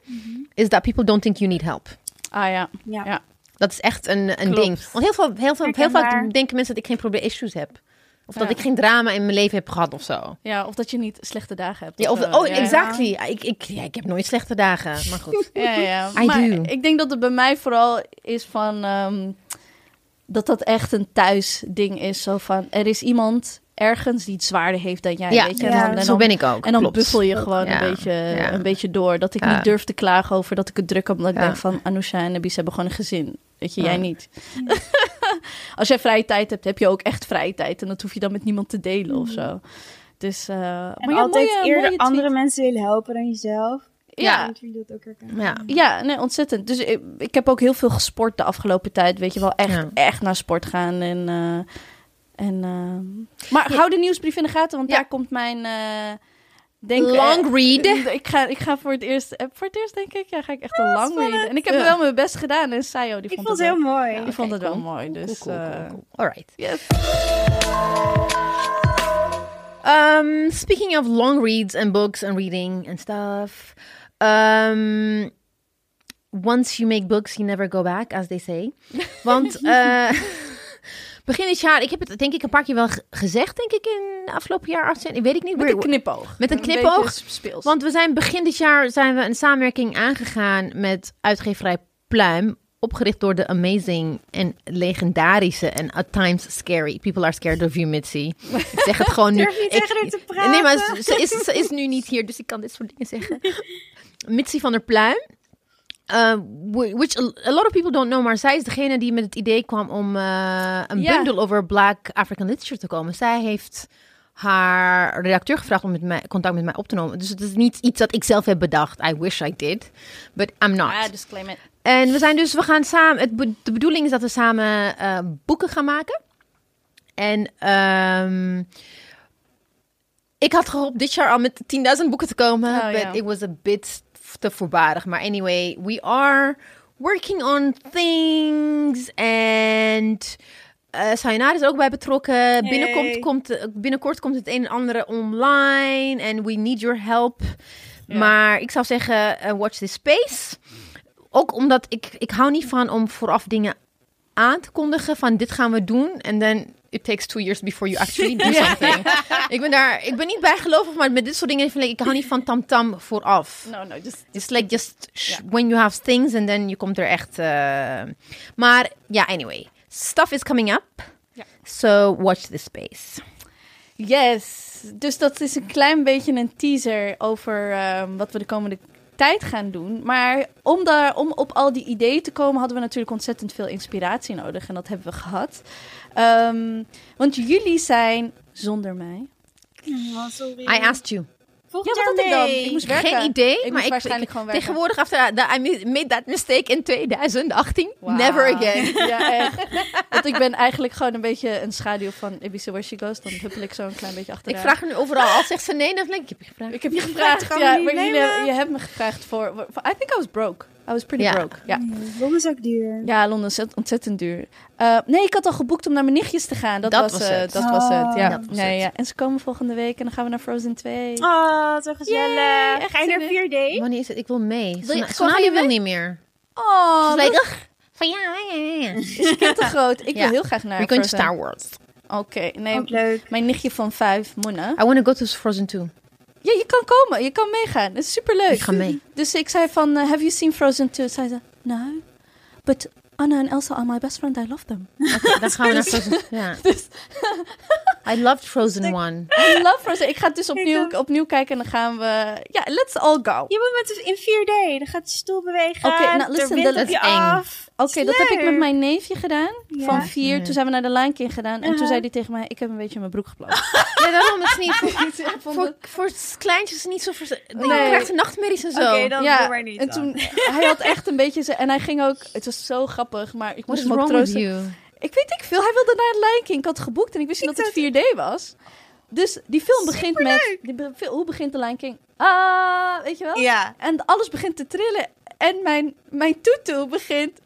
is that people don't think you need help. Ah ja. Ja. Ja. Dat is echt een, een Klopt. ding. Want heel, veel, heel, veel, heel vaak denken mensen dat ik geen probleem issues heb. Of dat ik geen drama in mijn leven heb gehad of zo. ja, of dat je niet slechte dagen hebt. Ja, of, oh, ja. exactly. Ik, ik, ja, ik heb nooit slechte dagen. Maar goed. Ja, ja. I maar do. ik denk dat het bij mij vooral is van... ehm, dat dat echt een thuisding is. Zo van, er is iemand ergens die het zwaarder heeft dan jij. ja, weet je? Ja. En dan, en zo dan- ben ik ook. En dan Klopt. buffel je gewoon Ja, een, beetje, ja. een beetje door. Dat ik Ja. niet durf te klagen over dat ik het druk heb. Omdat ik Ja. denk van Anousha en Nabis hebben gewoon een gezin. Weet je, Ja. jij niet. Als jij vrije tijd hebt, heb je ook echt vrije tijd. En dat hoef je dan met niemand te delen of zo. Dus, eh, maar En ja, altijd mooie- eerder mooie andere mensen willen helpen dan jezelf. Ja, Ik jullie dat ook herkennen. Ja. ja nee, ontzettend. Dus ik, ik heb ook heel veel gesport de afgelopen tijd. Weet je wel, echt, Ja. echt naar sport gaan. En, eh, en, eh, maar hou de nieuwsbrief in de gaten, want Ja. daar komt mijn... eh, denk, Long eh, read. Ik ga, ik ga voor het eerst, eh, voor het eerst denk ik, ja, ga ik echt een long read. En ik heb Ja. wel mijn best gedaan. En Sayo, die Ik vond, vond het heel wel, mooi. die vond het wel mooi. Dus, cool, cool, eh, cool, cool. All right. yes. Um, speaking of long reads and books and reading and stuff, um, once you make books, you never go back, as they say. Want eh, begin dit jaar, ik heb het denk ik een paar keer wel ge- gezegd, denk ik in de afgelopen jaar. Ik weet ik niet. Met een knipoog. Met een knipoog? Speels. Want we zijn begin dit jaar zijn we een samenwerking aangegaan met uitgeverij Pluim. Opgericht door de amazing en legendarische en at times scary. People are scared of you, Mitzi. Ik zeg het gewoon nu. Durf niet Ik- tegen haar te praten. Nee, maar ze, ze is, ze is nu niet hier, dus ik kan dit soort dingen zeggen. Mitzi van der Pluim. Uh, wh- which a, lot of people don't know, maar zij is degene die met het idee kwam om uh, een Ja. bundle over Black African literature te komen. Zij heeft haar redacteur gevraagd om met mij, contact met mij op te nemen. Dus het is niet iets dat ik zelf heb bedacht. I wish I did, but I'm not. Ah, disclaim it. En we zijn dus, we gaan samen, het, be- de bedoeling is dat we samen eh, boeken gaan maken. En ehm, ik had gehoopt dit jaar al met 10.000 boeken te komen. Oh, but ja. it was a bit te voorbarig. Maar anyway, we are working on things. And Sayonara is ook bij betrokken. Binnenkort, Yay. komt, eh, binnenkort komt het een en ander online. And we need your help. Ja. Maar ik zou zeggen, eh, watch this space. Ook omdat ik, ik hou niet van om vooraf dingen aan te kondigen van dit gaan we doen. En then it takes two years before you actually do something. ik, ben daar, ik ben niet bijgelovig, maar met dit soort dingen vind ik, ik hou niet van tamtam vooraf. No, no, just... It's like just when you have things and then je komt er echt. eh, Maar ja, anyway. Stuff is coming up. So watch this space. Yes. Dus dat is een klein beetje een teaser over ehm, wat we de komende tijd gaan doen. Maar om, daar, om op al die ideeën te komen, hadden we natuurlijk ontzettend veel inspiratie nodig. En dat hebben we gehad. Ehm, want jullie zijn zonder mij. Oh, sorry. I asked you. Volgend Ja, wat had ik dan? Ik moest werken. Geen idee, Ik maar moest ik, waarschijnlijk ik- gewoon werken. tegenwoordig after that, I made- that mistake in 2018. Wauw. Never again. Ja, echt. Want ik ben eigenlijk gewoon een beetje een schaduw van Ibiza Where She Goes. Dan huppel ik zo een klein beetje Ik achteraan. vraag er nu overal. Als zegt ze nee, dan denk ik, ik heb je gevraagd. Ik heb je gevraagd. Ja, maar je hebt me gevraagd voor, voor- I think I was broke. I was pretty Ja. broke. Ja. Londen is ook duur. Ja, Londen is ont- ontzettend duur. Eh, nee, ik had al geboekt om naar mijn nichtjes te gaan. Dat, Dat was, was eh, het. Dat was het, ja. Dat was ja, het. ja. En ze komen volgende week en dan gaan we naar Frozen 2. Oh, zo gezellig. Ga je naar zin in. 4D? Wanneer is het? Ik wil mee. je- Sona- ga Sonali je wil niet meer. Oh, like, dat. Van ja, ja, ja, ja. is je kind te groot. Ik Ja. wil heel graag naar to Frozen. Star Wars. Oké, nee. Ook leuk. Mijn nichtje van vijf, Mona. I want to go to Frozen 2. Ja, je kan komen. Je kan meegaan. Het is superleuk. Ik ga mee. Dus ik zei van, eh, have you seen Frozen 2? Zei ze, no. But Anna en Elsa are my best friend. I love them. Oké, dan gaan we naar Frozen. Ja. Dus I loved Frozen 1. I love Frozen. Ik ga het dus opnieuw, opnieuw kijken en dan gaan we... Ja, let's all go. Je moet met in 4D. Dan gaat je stoel bewegen. Oké, nou, er listen, dat op is je eng. Oké, dat heb ik met mijn neefje gedaan. Ja. Van vier. Toen zijn we naar de Lion King gedaan. En toen zei hij tegen mij, ik heb een beetje in mijn broek geplast. Ja, daarom is het niet. Voor, het- voor kleintjes is het niet zo... Vers- nee. Nee. Je krijgt ze nachtmerries en zo. Oké, dan ja, doe maar niet. en dan. toen, hij had echt een beetje... En hij ging ook... Het was zo grappig, maar ik moest hem ook troosten. Ik weet niet veel. Hij wilde naar Lion King. Ik had geboekt en ik wist niet dat het 4D was. Dus die film begint met... Die be- hoe begint de Lion King? Ah, weet je wel? Ja. En alles begint te trillen. En mijn, mijn tutu begint...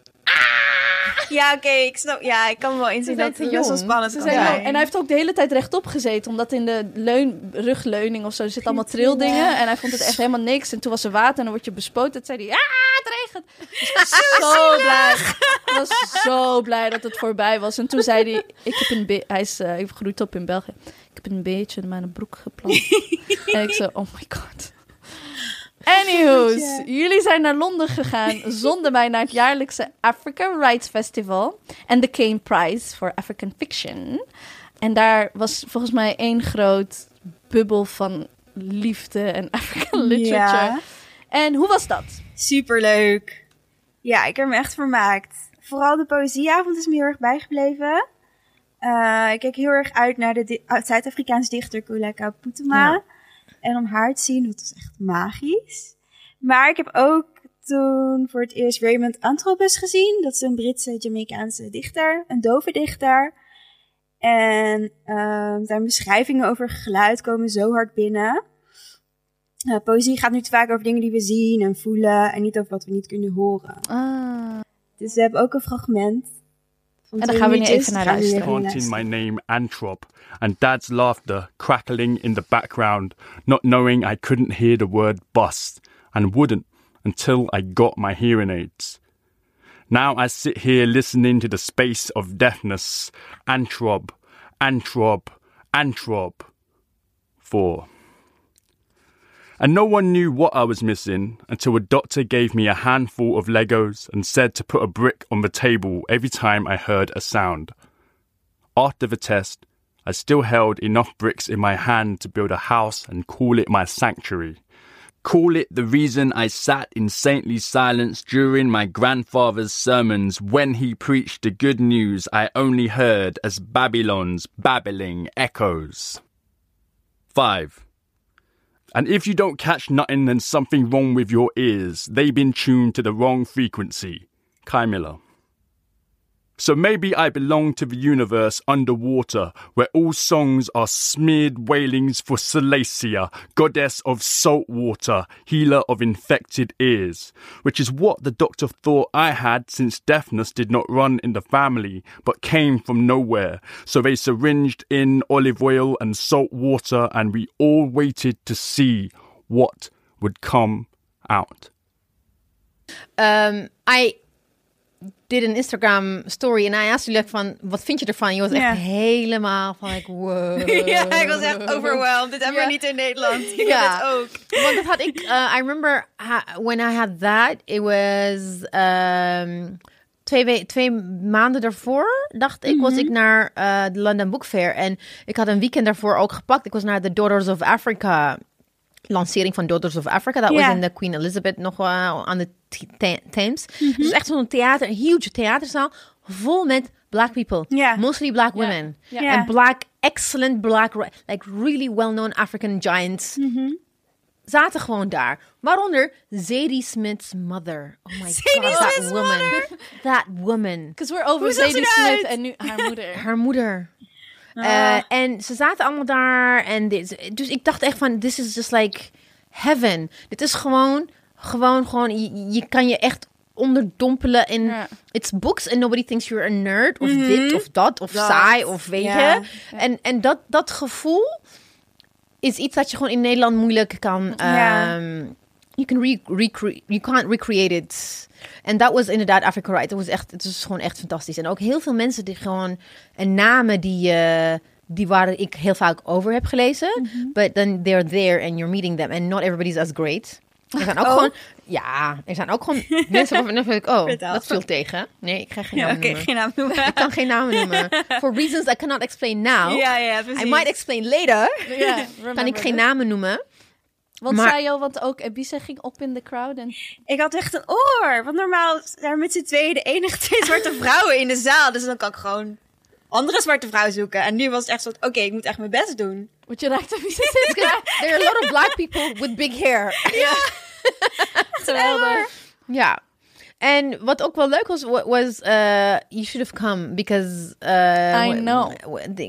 Ja, oké, ik snap. Ja, ik kan me wel inzien dat het best wel jong. spannend Ze zijn wel- en hij heeft ook de hele tijd rechtop gezeten. Omdat in de leun, rugleuning of zo zitten allemaal trildingen. En hij vond het echt helemaal niks. En toen was er water en dan word je bespoten. Toen zei hij, ah, het regent. Dus ik was zo blij. Ik was zo blij dat het voorbij was. En toen zei hij, ik heb een be- hij is ik groeit op in België. Ik heb een beetje in mijn broek geplant. en ik zo, oh my god. Anywho's, jullie zijn naar Londen gegaan zonder mij naar het jaarlijkse Africa Rights Festival en de Kane Prize for African Fiction. En daar was volgens mij één groot bubbel van liefde en African literature. Ja. En hoe was dat? Superleuk. Ja, ik heb me echt vermaakt. Vooral de poëzieavond is me heel erg bijgebleven. Eh, ik keek heel erg uit naar de di- Zuid-Afrikaanse dichter Kuleka Putema. Ja. En om haar te zien, dat was echt magisch. Maar ik heb ook toen voor het eerst Raymond Antrobus gezien. Dat is een Britse Jamaicaanse dichter, een dove dichter. En ehm, zijn beschrijvingen over geluid komen zo hard binnen. Eh, poëzie gaat nu te vaak over dingen die we zien en voelen en niet over wat we niet kunnen horen. Ah. Dus we hebben ook een fragment. Van En daar twee gaan we nu even naar Gaan we nu luisteren. even chanting my name Antrop, and Dad's laughter crackling in the background, not knowing I couldn't hear the word bust, and wouldn't until I got my hearing aids. Now I sit here listening to the space of deafness. Antrop, Antrop, Antrop. Four. And no one knew what I was missing until a doctor gave me a handful of Legos and said to put a brick on the table every time I heard a sound. After the test, I still held enough bricks in my hand to build a house and call it my sanctuary. Call it the reason I sat in saintly silence during my grandfather's sermons when he preached the good news I only heard as Babylon's babbling echoes. 5. And if you don't catch nothing, then something wrong with your ears. They've been tuned to the wrong frequency. Kai Miller. So maybe I belong to the universe underwater, where all songs are smeared wailings for Salacia, goddess of salt water, healer of infected ears, which is what the doctor thought I had since deafness did not run in the family, but came from nowhere. So they syringed in olive oil and salt water, and we all waited to see what would come out. Um, I did an Instagram story en I asked you like van, wat vind je ervan? Je was echt helemaal van like, wow. Ja, ik was echt overwhelmed. Dit hebben we niet in Nederland. Ja. ook. Want dat had ik, uh, I remember when I had that, it was um, twee, we- twee maanden daarvoor, dacht ik, was ik naar uh, de London Book Fair. En ik had een weekend daarvoor ook gepakt. Ik was naar de Daughters of Africa lancering van Daughters of Africa. Dat was in de Queen Elizabeth nog uh, aan de Thames. Dus echt zo'n theater, een huge theaterzaal, vol met black people. Ja. Mostly black women. And black, excellent black, like really well-known African giants. Zaten gewoon daar. Waaronder Zadie Smith's mother. Oh my Zadie god, that Smith's woman. That woman. Because we're over Zadie? Smith en nu haar moeder. Haar moeder. Ah. Eh, en ze zaten allemaal daar. En dit, dus ik dacht echt van, this is just like heaven. Dit is gewoon, gewoon, gewoon, je, je kan je echt onderdompelen in Ja. it's books and nobody thinks you're a nerd of dit of dat of Dat. saai of weet Ja. je. En, en dat, dat gevoel is iets dat je gewoon in Nederland moeilijk kan Ja. ehm, you can re you can't recreate it. En dat was inderdaad Africa Right. Het was echt, het was gewoon echt fantastisch. En ook heel veel mensen die gewoon en namen die uh, die waar ik heel vaak over heb gelezen, Mhm. but then they're there and you're meeting them and not everybody's as great. Er zijn ook Oh. gewoon, ja, er zijn ook gewoon mensen waarvan dan denk ik, oh, Vertel. dat viel tegen. Nee, ik ga geen Ja, Oké, noemen. geen naam noemen. Ik kan geen namen noemen. For reasons I cannot explain now. Ja, ja, precies. I might explain later. Ja, Kan ik geen namen noemen. Want Maar- Sayo, want ook Ebise ging op in de crowd. En... Ik had echt een oor. Want normaal zijn er met z'n tweeën de enige twee zwarte vrouwen in de zaal. Dus dan kan ik gewoon andere zwarte vrouw zoeken. En nu was het echt zo, oké, ik moet echt mijn best doen. Want je raakt there are a lot of black people with big hair. Geweldig. Ja. En wat ook wel leuk was, wa- was uh, you should have come because uh, I know.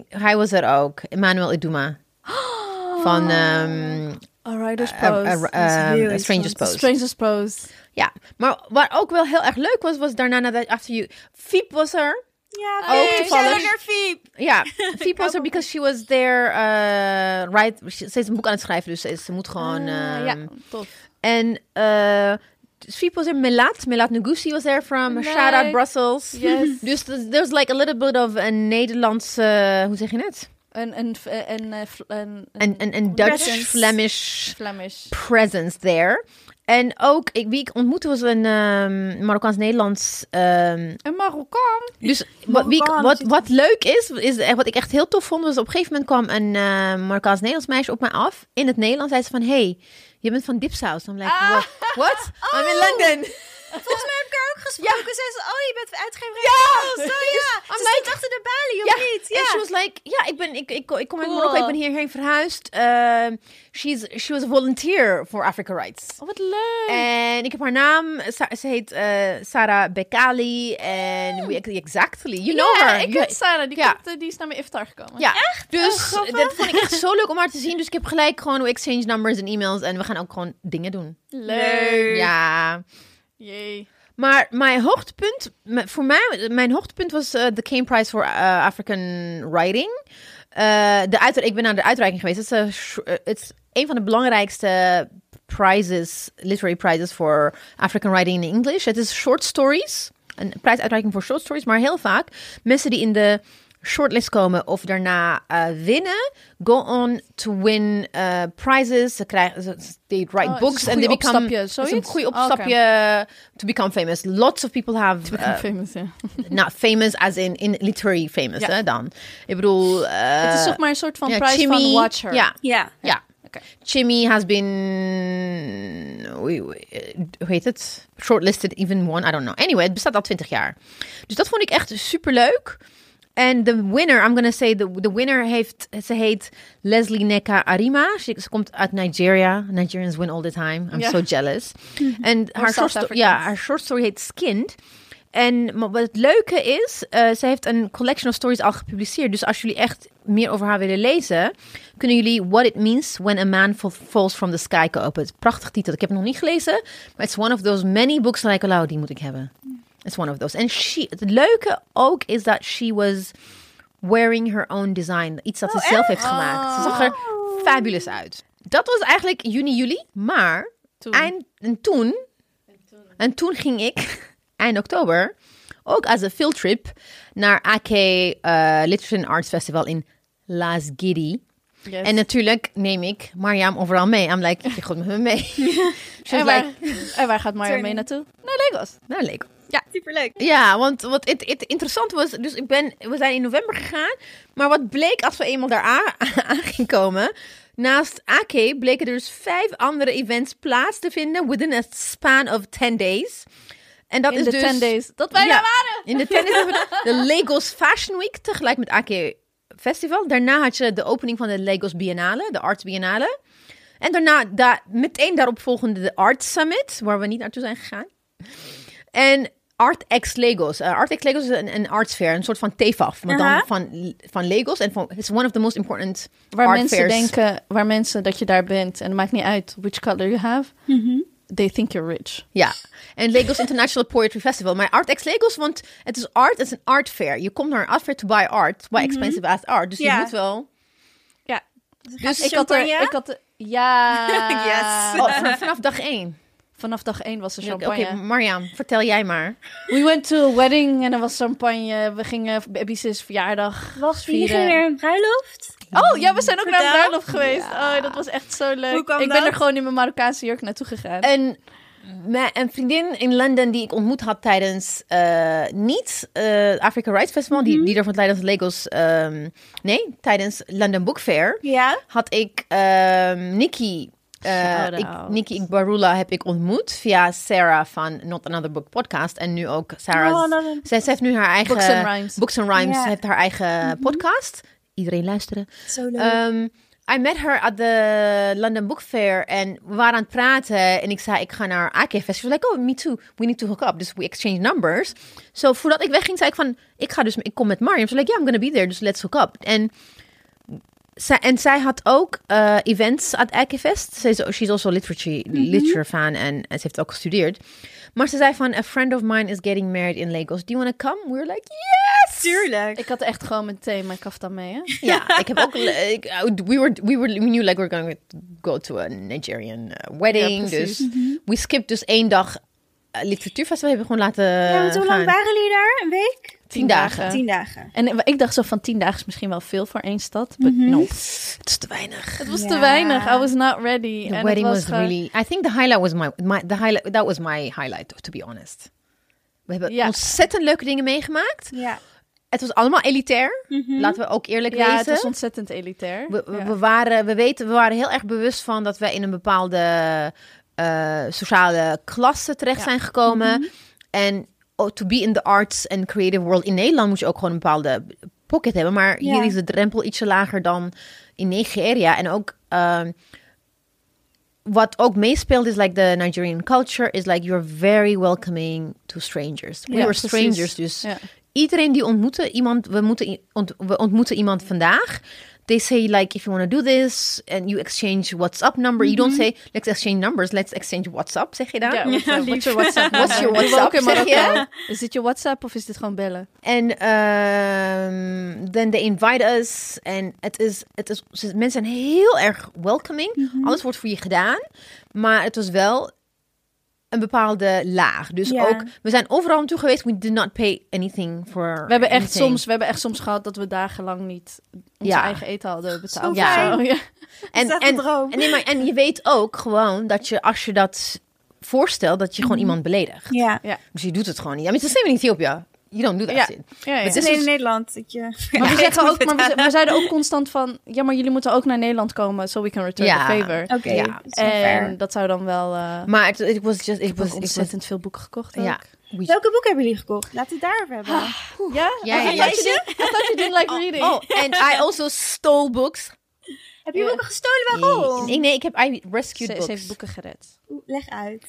hij was er ook, Emmanuel Iduma van um, A Rider's Pose. uh, is um, heel A Stranger's. Post. Stranger's Pose. Ja, maar wat ook wel heel erg leuk was, was daarna nadat after you, Fiep was er. Ja, Ook toevallig. Fiep. Ja, Fiep was er because she was there, uh, right? Ze is een boek aan het schrijven, dus ze, ze moet gewoon. Ah, um, ja, tof. En uh, Fiep was er, Melat, Melat Nugusi was there from. Shout Out Brussels. Yes. Dus th- there's like a little bit of een Nederlandse, hoe zeg je het? Een, een, een, een, een, Een, een, een Dutch, Presence. Flemish Flemish. presence there. En ook, ik, wie ik ontmoette was een um, Marokkaans-Nederlands um, Een Marokkaan. Dus wat, wie ik- wat, wat leuk is, is wat ik echt heel tof vond, was op een gegeven moment kwam een uh, Marokkaans-Nederlands meisje op mij af. In het Nederlands zei ze van, hey, je bent van Dipsaus. Dan like, Ah. what? what? I'm in London. Volgens mij heb ik haar ook gesproken. Zei ze, oh, je bent uitgever. Ja. Oh, zo ja. I'm Ze like- stond achter de balie, of Ja, niet? en Ja. she was like, ja, ik, ben, ik, ik, ik kom uit Cool. Marokko, ik ben hierheen verhuisd. Uh, she's, she was a volunteer for Africa Rights. Oh, wat leuk. En ik heb haar naam, Sa- ze heet uh, Sarah Bekali. En we, exactly, you know her. ik ken Sarah. Die, komt, eh, die is naar mijn iftar gekomen. Ja, dus grappig. dat vond ik echt zo leuk om haar te zien. Dus ik heb gelijk gewoon we exchange numbers en e-mails en we gaan ook gewoon dingen doen. Leuk. Ja, Jee. Maar mijn hoogtepunt, voor mij, mijn hoogtepunt was eh, de Kane Prize for uh, African Writing. Eh, de uit, ik ben naar de uitreiking geweest. Het is, een eh, van de belangrijkste prizes, literary prizes for African writing in English. Het is short stories, een prijsuitreiking voor short stories, maar heel vaak mensen die in de shortlist komen of daarna eh, winnen, go on to win eh, prizes. Ze krijgen, ze, they write Oh, books and they goeie become. opstapje, het is een zoiets? goede Oh, opstapje to become famous. Lots of people have eh, famous, ja. not famous as in, in literary famous Ja. hè, dan. Ik bedoel, het is toch maar een soort van ja, prijs van Watcher. Ja, Ja. ja. Oké. Chimmy has been, hoe hoe heet het? Shortlisted even one, I don't know. Anyway, het bestaat al 20 jaar. Dus dat vond ik echt super leuk. En de winner, I'm gonna say, the, the winner heeft, ze heet Leslie Neka Arima. Ze, ze komt uit Nigeria. Nigerians win all the time. I'm so jealous. en haar short, sto- ja, haar short story heet Skinned. En wat het leuke is, eh, ze heeft een collection of stories al gepubliceerd. Dus als jullie echt meer over haar willen lezen, kunnen jullie What It Means When a Man Fall- Falls from the Sky kopen. Prachtig titel. Ik heb het nog niet gelezen, maar it's one of those many books like, oh, die moet ik hebben. It's one of those. En she, het leuke ook is dat she was wearing her own design. Iets dat ze zelf heeft gemaakt. Ze zag er fabulous uit. Dat was eigenlijk juni, juli. Maar Toen. eind, en toen, en toen ging ik eind oktober ook als een fieldtrip naar AK eh, Literature and Arts Festival in Las. Yes. En natuurlijk neem ik Mariam overal mee. I'm like, je gaat met me mee. En, waar, like, en waar gaat Mario mee naartoe? Naar Lagos. nou leuk. Superleuk. Ja, want wat het, het interessant was, dus ik ben, we zijn in november gegaan, maar wat bleek als we eenmaal daar aan, aan gingen komen, naast AK bleken er dus vijf andere events plaats te vinden within a span of 10 days. En dat in is de dus 10 days. Dat wij Ja. daar waren. in de 10 days de Lagos Fashion Week tegelijk met AK Festival. Daarna had je de opening van de Lagos Biennale, de Arts Biennale. En daarna da meteen daarop volgende de Art Summit, waar we niet naartoe zijn gegaan. En Art X Lagos. Uh, Art X Lagos is een, een arts fair, een soort van TFAF, maar dan van, van Lagos. En van, it's one of the most important Waar art mensen fairs. denken, waar mensen dat je daar bent en het maakt niet uit which color you have. They think you're rich. Ja, en Lagos International Poetry Festival. Maar Art X Lagos, want het is art, het is een art fair. Je komt naar een art fair to buy art, buy expensive as art. Dus je Ja. moet wel... Ja. Dus ik had, er, ik had er, Ja. Yes. Oh, vanaf, vanaf dag één. Vanaf dag één was er Oké, champagne. Marjam, vertel jij maar. We went to a wedding en er was champagne. We gingen Baby's verjaardag Was jullie vieren. gingen weer een bruiloft? Oh ja, we zijn ook naar een bruiloft geweest. Oh, dat was echt zo leuk. Hoe kwam ik ben er gewoon in mijn Marokkaanse jurk naartoe gegaan. Een, mijn- een vriendin in Londen die ik ontmoet had tijdens eh, niet eh Africa Rights Festival, die, die er van tijdens Lagos, ehm, nee, tijdens London Book Fair, Ja. had ik ehm Nikki. Eh, ik. Nikki Igbarula heb ik ontmoet via Sarah van Not Another Book podcast. En nu ook Sarah's... Oh, zij, heeft nu haar eigen... Books and Rhymes. Books and Rhymes. Heeft haar eigen podcast. Iedereen luisteren. Zo leuk. Um, I met her at the London Book Fair en we waren aan het praten en ik zei ik ga naar AK Fest. She was like, oh, me too. We need to hook up. Dus we exchange numbers. So voordat ik wegging zei ik van, ik ga dus, ik kom met Mariam. Ze was like, yeah, I'm gonna be there. Dus let's hook up. En zij, en zij had ook eh, events at AK Fest. Ze is, she's also literature, literature fan en, en ze heeft ook gestudeerd. Maar ze zei van, a friend of mine is getting married in Lagos. Do you want to come? We were like, yes! Tuurlijk. Ik had echt gewoon meteen mijn kaftan mee, hè? Ja, ik heb ook. Ik, we were, we were, we knew like we're going to go to a Nigerian uh, wedding. Ja, dus we skipped dus één dag uh, literatuurfestival. Hebben we gewoon laten ja, want hoe lang gaan. waren jullie daar? Een week? Tien dagen. Tien dagen. En ik dacht zo van tien dagen is misschien wel veel voor één stad. But no. Het is te weinig. Het was te weinig. I was not ready. The en wedding het was, really. I think the highlight was my, my the highlight. That was my highlight, to be honest. We hebben Ja. ontzettend leuke dingen meegemaakt. Ja. Het was allemaal elitair. Laten we ook eerlijk Ja, het was ontzettend elitair. We, we, Ja. we waren, we, weten, we waren heel erg bewust van dat wij in een bepaalde eh, sociale klasse terecht Ja. zijn gekomen. En oh, to be in the arts and creative world in Nederland moet je ook gewoon een bepaalde pocket hebben. Maar Ja. hier is de drempel ietsje lager dan in Nigeria. En ook ehm, wat ook meespeelt is like the Nigerian culture is like you're very welcoming to strangers. We Ja, were precies. strangers, dus Ja. iedereen die ontmoeten iemand, we, moeten, we ontmoeten iemand vandaag. They say like, if you want to do this, and you exchange WhatsApp number. You don't say, let's exchange numbers, let's exchange WhatsApp, zeg je dan? Ja, lief. what's your WhatsApp? What's your WhatsApp, zeg je? Marokko. Is dit je WhatsApp of is dit gewoon bellen? En ehm then they invite us. En het is, het is, mensen zijn heel erg welcoming. Alles wordt voor je gedaan. Maar het was wel een bepaalde laag. Dus Ja. ook, we zijn overal naartoe geweest. We did not pay anything for We hebben echt anything. soms, we hebben echt soms gehad dat we dagenlang niet ons Ja. eigen eten hadden betaald. Zo. Ja. En, en. En, nee, maar, en je weet ook gewoon dat je, als je dat voorstelt, dat je gewoon Mhm. iemand beledigt. Ja. Dus je doet het gewoon niet. I mean, it's the same in Ethiopia. You don't do that Ja. shit. Ja, ja. Het Het is is in dus- Nederland. Dat je... Maar we, zeggen ook, maar we, Ja. ze- we zeiden ook constant van... Ja, maar jullie moeten ook naar Nederland komen... so we can return Ja. the favor. Oké, Ja. is En fair. dat zou dan wel... eh Maar het it was just, ik was, ontzettend veel boeken gekocht ook. ja. We- Welke boek hebben jullie gekocht? Laten we het daarover hebben. Ja? Ja, I ja, thought ja. you didn't- I thought you didn't like reading. Oh, and I also stole books. Heb je Ja. boeken gestolen? Waarom? Nee, nee, ik heb I rescued Ze, books. ze heeft boeken gered. Leg uit.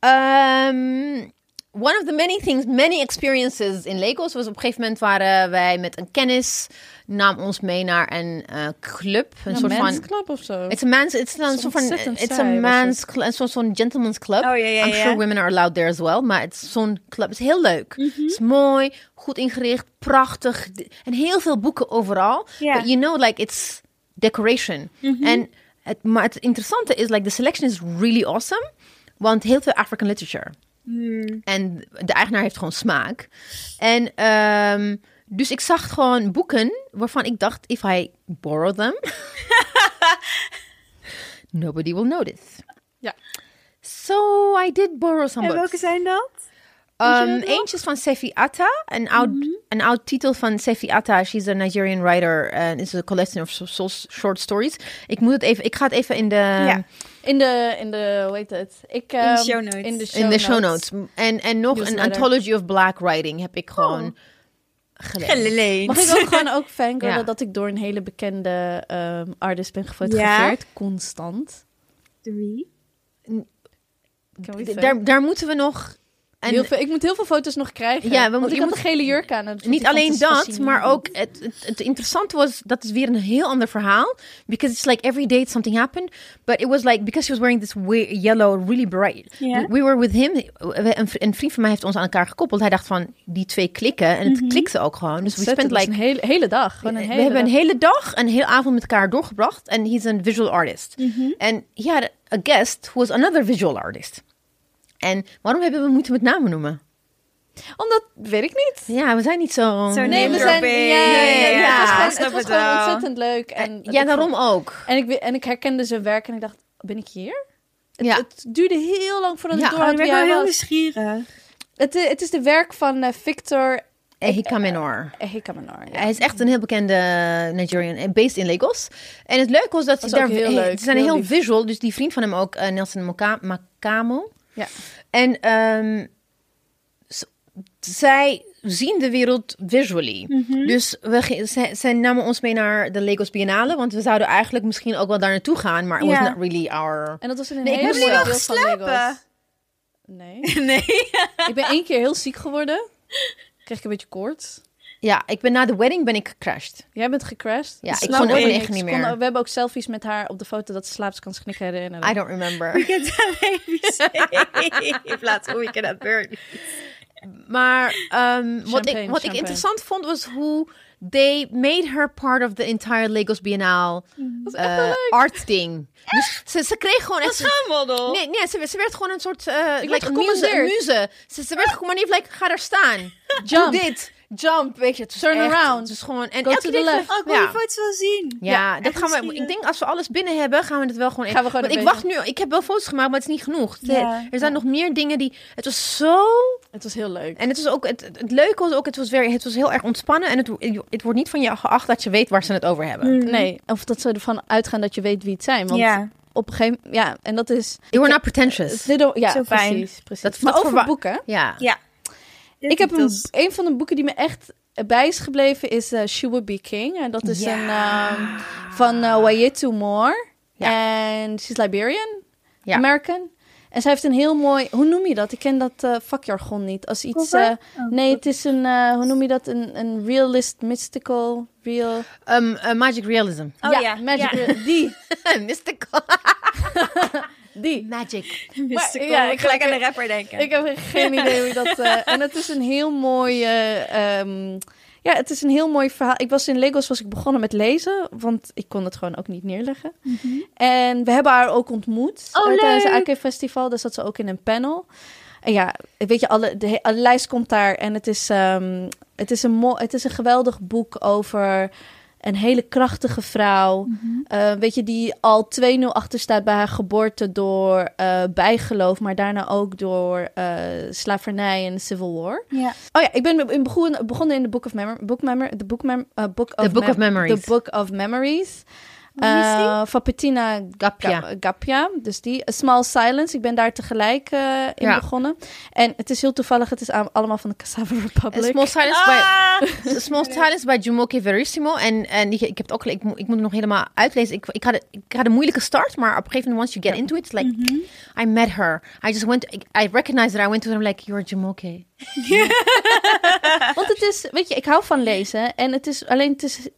Um, one of the many things, many experiences in Lagos was op een gegeven moment waren wij met een kennis nam ons mee naar een eh, club, een Een soort van. mensclub of zo. It's a man's. It's een soort van. It's a man's. Een soort van gentleman's club. Oh, ja, ja, I'm sure women are allowed there as well. Maar het is zo'n club. Het is heel leuk. Het is mooi, goed ingericht, prachtig en heel veel boeken overal. But you know, like it's decoration. En het, maar het interessante is, like the selection is really awesome. Want heel veel African literature. Hmm. En de eigenaar heeft gewoon smaak. En ehm, dus ik zag gewoon boeken waarvan ik dacht, if I borrow them, nobody will notice. Ja. So I did borrow some En books. welke zijn dat? Um, eentje is van Sefi Atta, een oud, een oud titel van Sefi Atta. She's a Nigerian writer and it's a collection of so- so- short stories. Ik moet het even, ik ga het even in de Ja. In de, in de, hoe heet het? Ik, de ehm, show notes. In de show, in de show notes. notes. En, en nog een anthology of black writing heb ik gewoon gelezen. Geleend. Mag ik ook gewoon ook fangirlen Ja. dat ik door een hele bekende ehm, artist ben gefotografeerd? Constant. Drie. Daar, daar moeten we nog En heel veel, ik moet heel veel foto's nog krijgen. Ja, we ik had een gele jurk aan. dat niet alleen dat, maar ook het, het, het interessante was, dat is weer een heel ander verhaal. Because it's like every day something happened. But it was like, because he was wearing this yellow, really bright. We, we were with him. Een, vri- een vriend van mij heeft ons aan elkaar gekoppeld. Hij dacht van, die twee klikken. En het klikte ook gewoon. Dus we spent like... een hele, hele dag. We hebben een hele dag, een hele avond met elkaar doorgebracht. En he's een visual artist. En he had a guest who was another visual artist. En waarom hebben we moeten met namen noemen? Omdat, weet ik niet. Ja, we zijn niet zo... Zo Nee, we zijn... Ja, ja, ja, Ja, het was gewoon, snap het was het gewoon wel. ontzettend leuk. En ja, daarom vond- ook. En ik, en ik herkende zijn werk en ik dacht, ben ik hier? Het, Ja. het duurde heel lang voordat Ja, ik door Oh, had ik ben wel heel nieuwsgierig. Het, i- het is de werk van eh, Victor Ehikamenor. Ehikamenar. Ja. Hij is echt een heel bekende Nigerian, eh, based in Lagos. En het leuke was dat ze daar, heel eh, leuk, ze zijn heel visual, dus die vriend van hem ook, eh, Nelson Moka- Makamo. Ja. En ehm, zij zien de wereld visually. Dus we, zij, zij namen ons mee naar de Lagos Biennale, want we zouden eigenlijk misschien ook wel daar naartoe gaan, maar it was not really our... En dat was in een Nee, hele deel nog van geslapen. Lagos. Nee. Nee. ik ben één keer heel ziek geworden. Kreeg ik een beetje koorts. Ja, ik ben na de wedding ben ik gecrashed. Jij bent gecrashed. Ja, ik kon ook echt niet Kon- meer. we hebben ook selfies met haar op de foto dat ze slaapt, kan zich niet herinneren. I don't remember. Ik heb In plaats van Burn. Maar ehm, wat, ik, wat ik interessant vond was hoe they made her part of the entire Lagos Biennale eh, art ding. Dus ze, ze kreeg gewoon echt... Schaalmodel. Nee, nee ze, ze werd gewoon een soort... werd like, een muze. Een muze. Ze, ze werd gecommandeerd, like, ga daar staan. Jump. Doe dit. Jump, weet je. Het Turn echt- around. Het is gewoon... En Go elke keer. Oh, ik wil ja. die foto's wel zien. Ja, Ja, dat gaan we. Ik denk als we alles binnen hebben, gaan we het wel gewoon. Gaan we gewoon Want ik wacht nu. Ik heb wel foto's gemaakt, maar het is niet genoeg. Ja. er zijn nog meer dingen die. Het was zo. Het was heel leuk. En het was ook. Het, het leuke was ook. Het was, het was heel erg ontspannen. En het, het wordt niet van je geacht dat je weet waar ze het over hebben. Nee, of dat ze ervan uitgaan dat je weet wie het zijn. Want Ja. op een gegeven moment, ja, en dat is... They were not pretentious. Ja, Zo fijn. precies. precies. Dat- maar dat over boeken. Ja. Ja. Ik heb een, van de boeken die me echt bij is gebleven is eh, She Would Be King. En dat is Ja. een ehm, van uh, Wayetu Moore. Ja. En she's Liberian, Ja. American. En zij heeft een heel mooi, hoe noem je dat? Ik ken dat eh, vakjargon niet. Als iets, eh, Oh, nee, het is een, eh, hoe noem je dat? Een, een realist, mystical, real. Um, uh, magic realism. Oh ja, magic, ja. real- die, Mystical. die. Magic. Ja, ik ik- gelijk aan de rapper denken. Ik heb geen idee hoe dat. eh, en het is een heel mooi. eh, ehm, ja, het is een heel mooi verhaal. Ik was in Lagos was ik begonnen met lezen, want ik kon het gewoon ook niet neerleggen. En we hebben haar ook ontmoet Oh, tijdens het AK Festival. Daar zat ze ook in een panel. En ja, weet je, alle, de, alle lijst komt daar. En het is, ehm, het, is een mo- het is een geweldig boek over een hele krachtige vrouw. eh, weet je, die al 2-0 achter staat bij haar geboorte door eh, bijgeloof, maar daarna ook door eh, slavernij en Civil War. Ja. Oh ja, ik ben in begonnen, begonnen in de Book of Memory, book mem the book, mem, book of, Book of Memories. The Book of Memories. Die? Eh, van Bettina Gapia. Ga- Gapia. Dus die. A Small Silence. Ik ben daar tegelijk eh, in Ja. begonnen. En het is heel toevallig. Het is allemaal van de Cassava Republic. A small silence by Ah! Small Silence bij Jumoke Verissimo. En, en ik, ik heb het ook, ik, moet- ik moet het nog helemaal uitlezen. Ik, ik, had, ik had een moeilijke start, maar op een gegeven moment, once you get into it, it's like, I met her. I just went, I, I recognized her. I went to her, I'm like, you're Jumoke. Want het is, weet je, ik hou van lezen. En het is alleen, het is,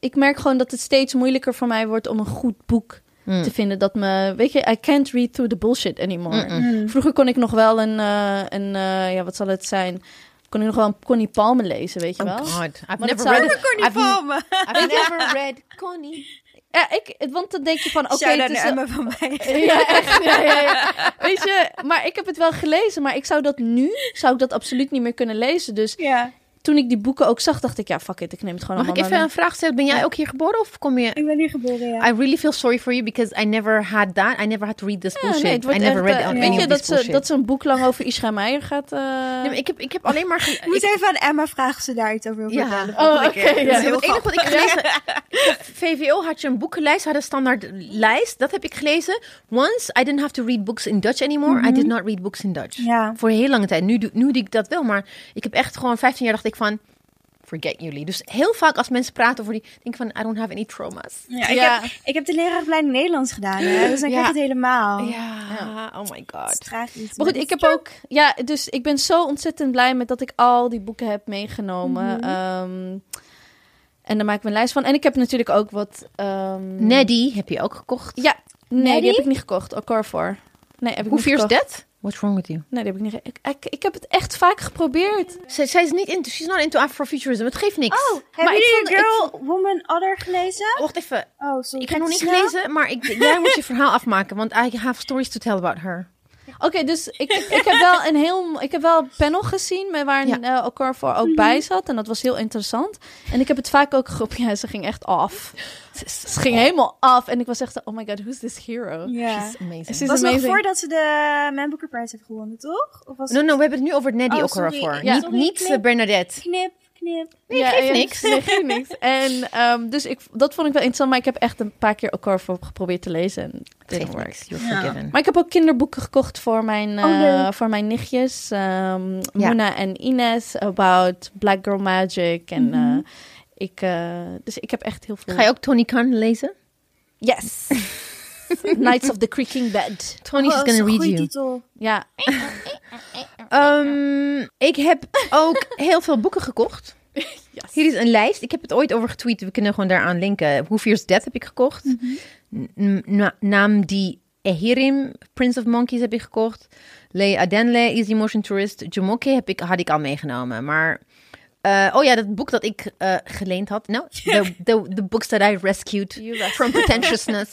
ik merk gewoon dat het steeds moeilijker voor mij wordt om een goed boek Mm. te vinden. Dat me, weet je, I can't read through the bullshit anymore. Vroeger kon ik nog wel een, eh, een eh, ja, wat zal het zijn? Kon ik nog wel een Connie Palme lezen, weet je wel? Oh God, I've never read it. Connie I've, Palme. I've never read Connie. Ja, ik, want dan denk je van, oké, out het is een- van mij. Ja, echt. Ja, ja, ja. Weet je, maar ik heb het wel gelezen, maar ik zou dat nu, zou ik dat absoluut niet meer kunnen lezen. Dus Ja. Toen ik die boeken ook zag, dacht ik, ja, fuck it, ik neem het gewoon Mag ik allemaal even mee. een vraag stellen? Ben jij ook hier geboren of kom je... Ik ben hier geboren, ja. I really feel sorry for you because I never had that. I never had to read this Ja, bullshit. nee, het wordt I never echt, read any Weet of je dat ze, dat ze een boek lang over Isra Meijer gaat... eh, Nee, maar ik, heb, ik heb alleen maar... ge- Ik moet even aan Emma vragen ze daar iets over wil Ja. vertellen. Oh, volgende oké, keer. ja. Dat is Ja, heel het enige wat ik gelezen heb, VWO had je een boekenlijst, had een standaard lijst. Dat heb ik gelezen. Once, I didn't have to read books in Dutch anymore. I did not read books in Dutch. Ja. Voor heel lange tijd. Nu, doe- nu doe ik dat wel, maar ik heb echt gewoon 15 jaar dacht ik van... forget jullie. Dus heel vaak als mensen praten over die, denk ik van, I don't have any trauma's. Ja, ik, Ja. Heb, ik heb de lerarenopleiding Nederlands gedaan, hè, dus dan Ja. krijg je het helemaal. Ja, oh my god. tragisch. Maar goed, ik heb ook... Ja, dus ik ben zo ontzettend blij met dat ik al die boeken heb meegenomen. Ehm, en daar maak ik mijn lijst van. En ik heb natuurlijk ook wat... ehm, Neddy heb je ook gekocht. Ja, nee, Neddy? die heb ik niet gekocht. Ocarfor. Nee, heb ik Hoe niet vier is gekocht. dat? What's wrong with you? Nee, die heb ik niet ik, ik, ik heb het echt vaak geprobeerd. Zij, zij is niet into, she's not into Afrofuturism. Het geeft niks. Oh, ik jullie vond- ik Girl, Woman, Other gelezen? Wacht even. Oh, sorry. Ik heb nog niet snel? gelezen, maar ik, jij moet je verhaal afmaken, want I have stories to tell about her. Oké, dus ik, ik heb wel een heel... Ik heb wel een panel gezien met waar Ja. ja. Ocarfor ook bij zat. En dat was heel interessant. En ik heb het vaak ook geroepen. Ja, ze ging echt af. Ze ging helemaal af. En ik was echt... Oh my god, who's this hero? Ja. She's amazing. Het was nog voordat ze de Man Booker Prize heeft gewonnen, toch? Of was No, no, we hebben het nu over Neddy Oh, Okorafor. Ja. Niet, Sorry, niet knip. Bernadette. Knip, knip. Nee, geeft ja, niks. Nee, geeft niks. En ehm, dus ik, dat vond ik wel interessant. Maar ik heb echt een paar keer Ocarfor geprobeerd te lezen. En didn't Geeft work. niks. You're Ja. forgiven. Maar ik heb ook kinderboeken gekocht voor mijn, Oh, eh, voor mijn nichtjes. ehm Ja. Mona en Ines about Black Girl Magic. En Mhm. eh, ik, eh, dus ik heb echt heel veel. Ga je ook Tony Khan lezen? Yes. Knights of the Creaking Bed. Tony Oh, is is gonna read you. titel. Ja. Ehm, ik heb ook heel veel boeken gekocht. Yes. Hier is een lijst. Ik heb het ooit over getweet. We kunnen gewoon daaraan linken. Who Fears Death heb ik gekocht. Na- Naam die Ehirim, Prince of Monkeys heb ik gekocht. Le Adenle, Easy Motion Tourist. Jumoke heb ik, had ik al meegenomen. Maar, eh, oh ja, dat boek dat ik eh, geleend had. No, the, the, the books that I rescued from pretentiousness.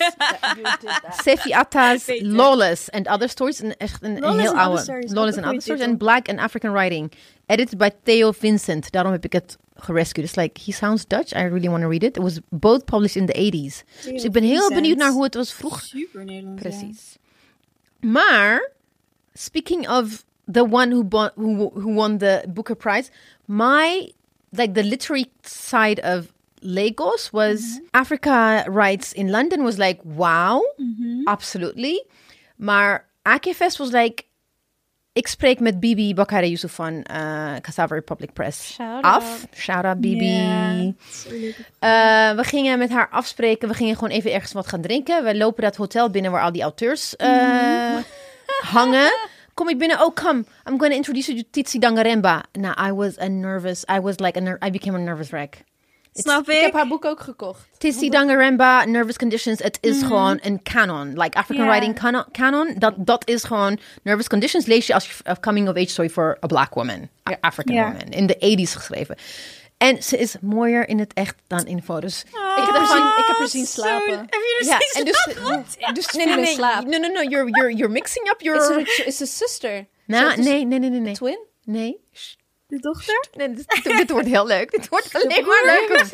Sefi Atta's. Lawless and Other Stories. Een, echt een, heel oude. Stories, Lawless and Other Stories. En Black and African Writing. Edited by Theo Vincent. Daarom heb ik het gerescued. It's like, he sounds Dutch. I really want to read it. It was both published in the 80s. Dus ik ben heel Vincent. benieuwd naar hoe het was vroeger. Super Nederlands. ja. Precies. Maar, speaking of the one who, who, who won the Booker Prize, my, like the literary side of Lagos was Africa Writes in London was like, wow, absolutely. Maar Akefest was like, ik spreek met Bibi Bakare Yusuf van uh, Cassava Republic Press Shout af. Shout out Bibi. Eh, we gingen met haar afspreken. We gingen gewoon even ergens wat gaan drinken. We lopen dat hotel binnen waar al die auteurs eh, hangen. Kom ik binnen. Oh, come. I'm going to introduce you to Titsi Dangaremba. Nou, I was a nervous. I was like a ner- I became a nervous wreck. Snap Ik ik? heb haar boek ook gekocht. Titsi Dangaremba, Nervous Conditions. Het is gewoon een canon. Like African writing canon. canon dat, dat is gewoon Nervous Conditions. Lees je als je coming of age story for a black woman. African woman. In de 80s geschreven. En ze is mooier in het echt dan in foto's. ik, heb haar ervan- zien, ik heb haar zien slapen. Heb je er Ja, steeds en dus, slapen? dus nee, nee, nee, slaap. no, no, no, you're, you're, you're mixing up Is your... is ze sister? Nou, is nee, nee, nee, nee, nee. Twin? Nee. De dochter? Nee, dit, wordt heel leuk. Dit wordt alleen maar leuker.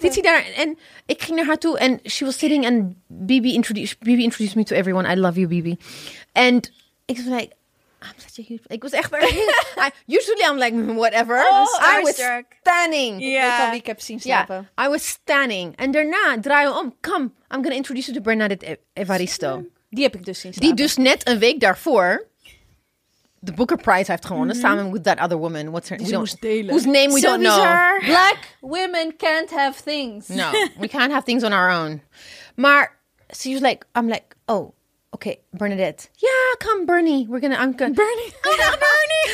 Zit hij daar en ik ging naar haar toe en she was sitting and Bibi introduced, Bibi introduced me to everyone. I love you, Bibi. And ik was like, I'm such a huge... Ik was echt... I, usually I'm like, whatever. Oh, I was starstruck. standing. Ik weet al Ja. wie ik heb zien slapen. I was standing. En daarna draaien we om. Come, I'm gonna introduce you to Bernadette E- Evaristo. Die heb ik dus zien Die slapen. dus net een week daarvoor de Booker Prize heeft gewonnen. Samen with that other woman. What's her Die moest delen. Whose name we don't know. Black women can't have things. No, we can't have things on our own. Maar she was like, I'm like, oh, okay, Bernadette. Yeah, come Bernie. We're gonna, I'm gonna. Bernie. I'm Bernie.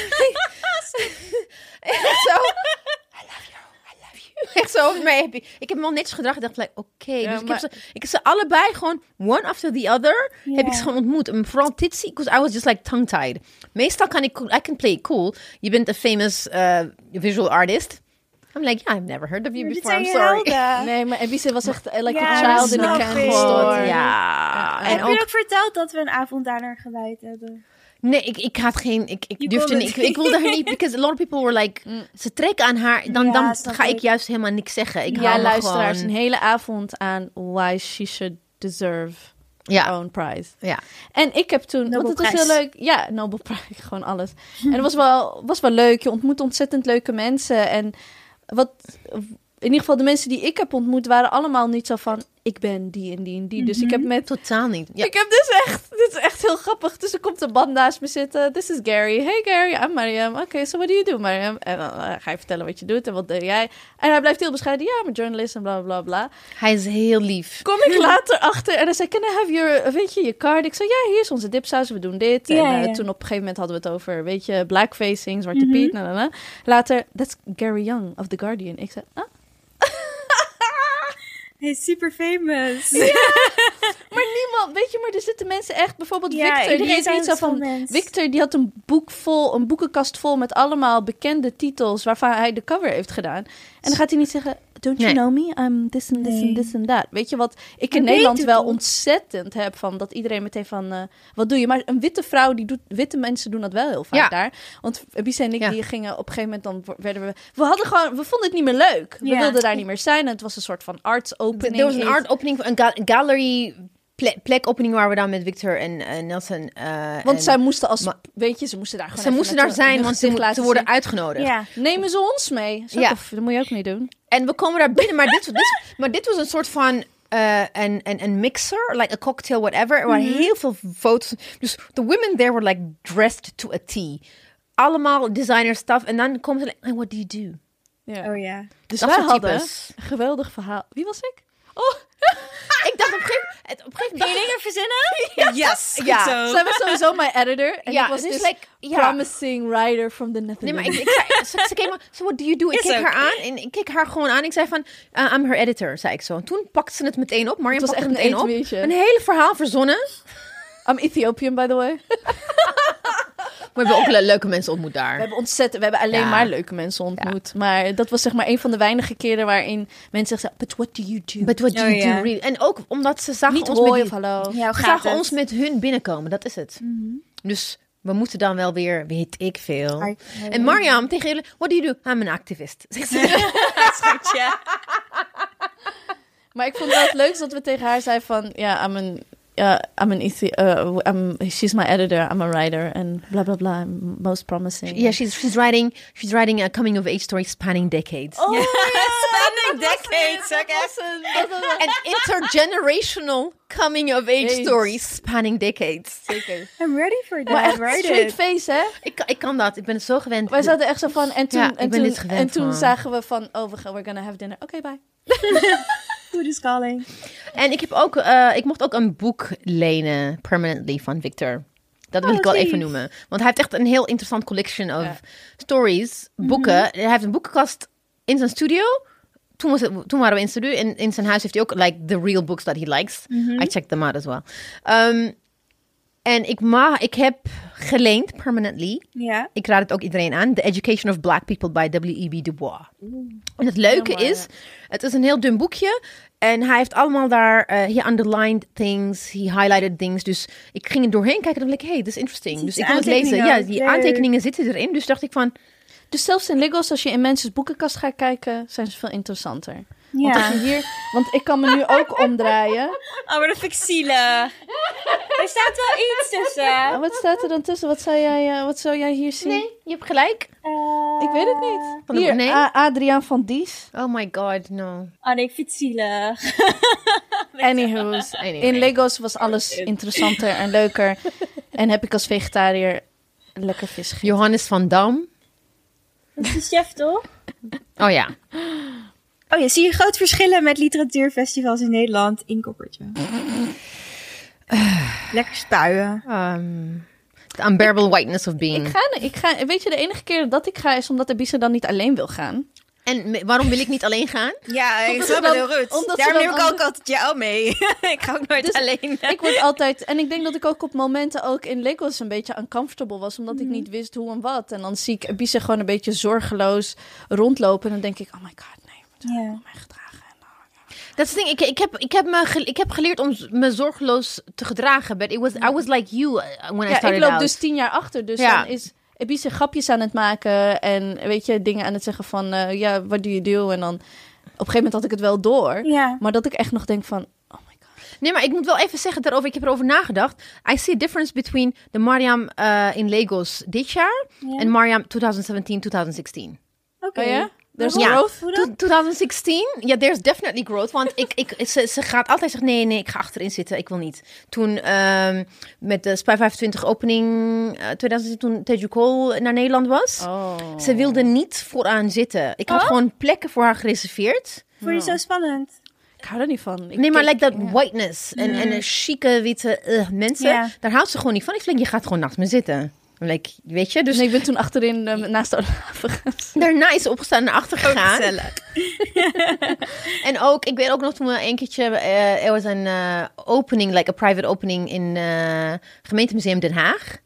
Zo. I love you. I love you. Echt zo mee happy. Ik heb me al netjes gedragen. Ik dacht, like, oké. Ja, dus ik, heb ze, ik heb ze allebei gewoon, one after the other, heb ik ze gewoon ontmoet. En vooral Titsy, because I was just like tongue-tied. Meestal kan ik, I can play it cool. Je bent een famous uh, visual artist. I'm like, yeah, I've never heard of you before. I'm sorry. Nee, maar Ebice was echt eh, like Ja, a child in a snap candy store. Ja. Heb En je ook, ook verteld dat we een avond aan haar gewijd hebben? nee, ik, ik had geen, ik, ik Je durfde niet, ik, ik wilde haar niet, because a lot of people were like, ze trekken aan haar, dan, Ja, dan ga ik ik. juist helemaal niks zeggen. Ik Ja, luisteraars, gewoon- een hele avond aan why she should deserve her Ja, own prize. ja. En ik heb toen, want het was heel leuk. Ja, Nobelprijs, gewoon alles. En het was wel, was wel leuk. Je ontmoet ontzettend leuke mensen. En wat, in ieder geval de mensen die ik heb ontmoet, waren allemaal niet zo van, ik ben die en die en die. Dus ik heb met Totaal niet. Ja. Ik heb dus echt, dit is echt heel grappig. Dus er komt een man naast me zitten. This is Gary. Hey Gary, I'm Mariam. Oké, so what do you do, Mariam? En dan eh, ga je vertellen wat je doet en wat doe jij. En hij blijft heel bescheiden. Ja, I'm a journalist en bla bla bla. Hij is heel lief. Kom ik later achter en hij zei, can I have your, weet je, je card? Ik zei, ja, hier is onze dipsaus, we doen dit. En eh, toen op een gegeven moment hadden we het over, weet je, blackfacing, Zwarte Piet, na, na, na. Later, that's Gary Young of The Guardian. Ik zei, ah, Hij is super famous. Maar niemand, weet je, maar er zitten mensen echt, bijvoorbeeld Ja, Victor, die zo het van, van mens. Victor die had een boek vol, een boekenkast vol met allemaal bekende titels waarvan hij de cover heeft gedaan. En dan gaat hij niet zeggen, don't you Nee. know me? I'm this and this Nee. and this and that. Weet je wat ik Maar in Nederland wel ontzettend heb van, dat iedereen meteen van, eh, wat doe je? Maar een witte vrouw, die doet, witte mensen doen dat wel heel vaak Ja. daar. Want Bisa en ik, Ja. die gingen op een gegeven moment, dan werden we, we hadden gewoon, we vonden het niet meer leuk. We wilden daar niet meer zijn en het was een soort van arts opening. Er was een art opening, een ga- gallery plek opening waar we dan met Victor en eh, Nelson. eh, Want en- zij moesten als, maar- weet je, ze moesten daar gewoon ze moesten daar zijn, want ze, gezicht mo- laten ze worden zien. uitgenodigd. Ja. Nemen ze ons mee? Zo, Ja. of, dat moet je ook niet doen. En we komen daar binnen, maar dit, dit, maar dit was een soort van eh, een, een, een mixer, like a cocktail, whatever. Er waren heel veel foto's. Dus the women there were like dressed to a T. Allemaal designer stuff. En dan komen ze, like, "And what do you do? Ja. Oh ja. Dus Dat wij hadden een geweldig verhaal. Wie was ik? Oh, Ik dacht op een gegeven moment, op een gegeven Kun je moment dingen verzinnen? Yes. Ja. zo. zij was sowieso mijn editor. En Ja, ik was dus dus like, ja. promising writer from the Netherlands. Nee, maar ik, ik zei, ze, ze keek me, so what do you do? Ik keek haar aan en ik keek haar gewoon aan. Ik zei van, uh, I'm her editor, zei ik zo. En toen pakte ze het meteen op. Mariam Het was pakte echt het een meteen op. Een hele verhaal verzonnen. I'm Ethiopian, by the way. We hebben ook le- leuke mensen ontmoet We daar. hebben ontzettend, we hebben alleen Ja. maar leuke mensen ontmoet. Maar dat was zeg maar een van de weinige keren waarin mensen zeggen, but what do you do? But what do Oh, you do ja. really? En ook omdat ze zagen niet ons hoi met hallo. Ja, ze gaat zagen het? ons met hun binnenkomen. Dat is het. Dus we moeten dan wel weer, weet ik veel. En Mariam tegen jullie, what do you do? I'm an activist. Zegt ze. Schatje. Maar ik vond wel het leukste dat we tegen haar zeiden van... Ja, I'm an... Ja, I'm an Ethi- uh, I'm, she's my editor, I'm a writer, en bla bla bla, I'm most promising. Yeah, she's, she's writing, she's writing a coming of age story spanning decades. Oh, Spanning decades. Ook echt. An intergenerational coming of age story spanning decades. Zeker. I'm ready for that. Maar echt Write straight it. face, hè? Ik, ik kan dat, ik ben het zo gewend. Wij zaten echt zo van, en toen, Ja, en toen, en toen zagen we van, oh, we gaan, we're gonna have dinner. Oké, bye. Calling. En ik, heb ook, eh, ik mocht ook een boek lenen, permanently, van Victor. Dat wil Oh, ik wel even noemen. Want hij heeft echt een heel interessant collection of Ja. stories, boeken. Hij heeft een boekenkast in zijn studio. Toen, was het, toen waren we in studio. En in zijn huis heeft hij ook like the real books that he likes. I checked them out as well. Um, en ik, ma ik heb geleend, permanently. Ja. Ik raad het ook iedereen aan. The Education of Black People by W.E.B. Du Bois. En het leuke is, het is een heel dun boekje. En hij heeft allemaal daar, eh he underlined things, he highlighted things. Dus ik ging er doorheen kijken en dan dacht ik, hey, this is interesting. Dus ik kon het lezen. Ja, die aantekeningen zitten erin. Dus dacht ik van, Dus zelfs in Lagos, als je in mensen's boekenkast gaat kijken, zijn ze veel interessanter. Want, als Ja. je hier, want ik kan me nu ook omdraaien. Oh, maar dat vind ik zielig. Er staat wel iets tussen. Oh, wat staat er dan tussen? Wat zou jij, eh, wat zou jij hier zien? nee, je hebt gelijk. Ik weet het niet. Van Hier, nee? Adriaan van Dies. Oh my god, no. Oh nee, ik vind het zielig. Anywho's. Anyway. In Lagos was alles interessanter en leuker. En heb ik als vegetariër lekker vis gegeten. Johannes van Dam. Dat is de chef toch? Oh ja. Oh ja, zie je groot verschillen met literatuurfestivals in Nederland? Inkoppertje. Lekker spuien. Um, the unbearable whiteness of being. Ik ga, ik ga, weet je, de enige keer dat ik ga is omdat Abisa dan niet alleen wil gaan. En waarom wil ik niet alleen gaan? Ja, ik Omdat snap omdat ze Daarom neem ik ook altijd jou mee. ik ga ook nooit Dus alleen. Ik word altijd, en ik denk dat ik ook op momenten ook in Lagos een beetje uncomfortable was, omdat ik niet wist hoe en wat. En dan zie ik Abisa gewoon een beetje zorgeloos rondlopen en dan denk ik, oh my god, mij gedragen. Dat is het ding. Ik, ik, heb, ik, heb me ge- ik heb geleerd om me zorgeloos te gedragen. But it was, I was like you uh, when I Ja, started ik loop out. dus tien jaar achter, dus Ja. dan is Abisa grapjes aan het maken en weet je, dingen aan het zeggen van, eh, ja, what do you do? En dan op een gegeven moment had ik het wel door, Ja. maar dat ik echt nog denk van, oh my god. Nee, maar ik moet wel even zeggen daarover. Ik heb erover nagedacht. I see a difference between the Mariam uh, in Lagos dit jaar Ja. en Mariam 2017, 2016. Oké. Oh? There's Ja. growth. Hoe dan? 2016, ja, there's definitely growth. Want ik, ik, ze, ze gaat altijd zeggen, nee, nee, ik ga achterin zitten, ik wil niet. Toen ehm, met de Spy 25 opening eh 2000, toen Teju Cole naar Nederland was. Oh. Ze wilde niet vooraan zitten. Ik had Oh? gewoon plekken voor haar gereserveerd. Vond je zo spannend? Ik hou er niet van. Ik Nee, maar like dat whiteness en, en een chique witte eh, mensen, daar houdt ze gewoon niet van. Ik denk, je gaat gewoon naast me zitten. Like, weet je, dus ik ben toen achterin eh, naast de gaan daarna is ze opgestaan en naar achter gegaan. En ook, ik weet ook nog toen we een keertje, eh, er was een eh, opening, like a private opening in eh gemeentemuseum Den Haag.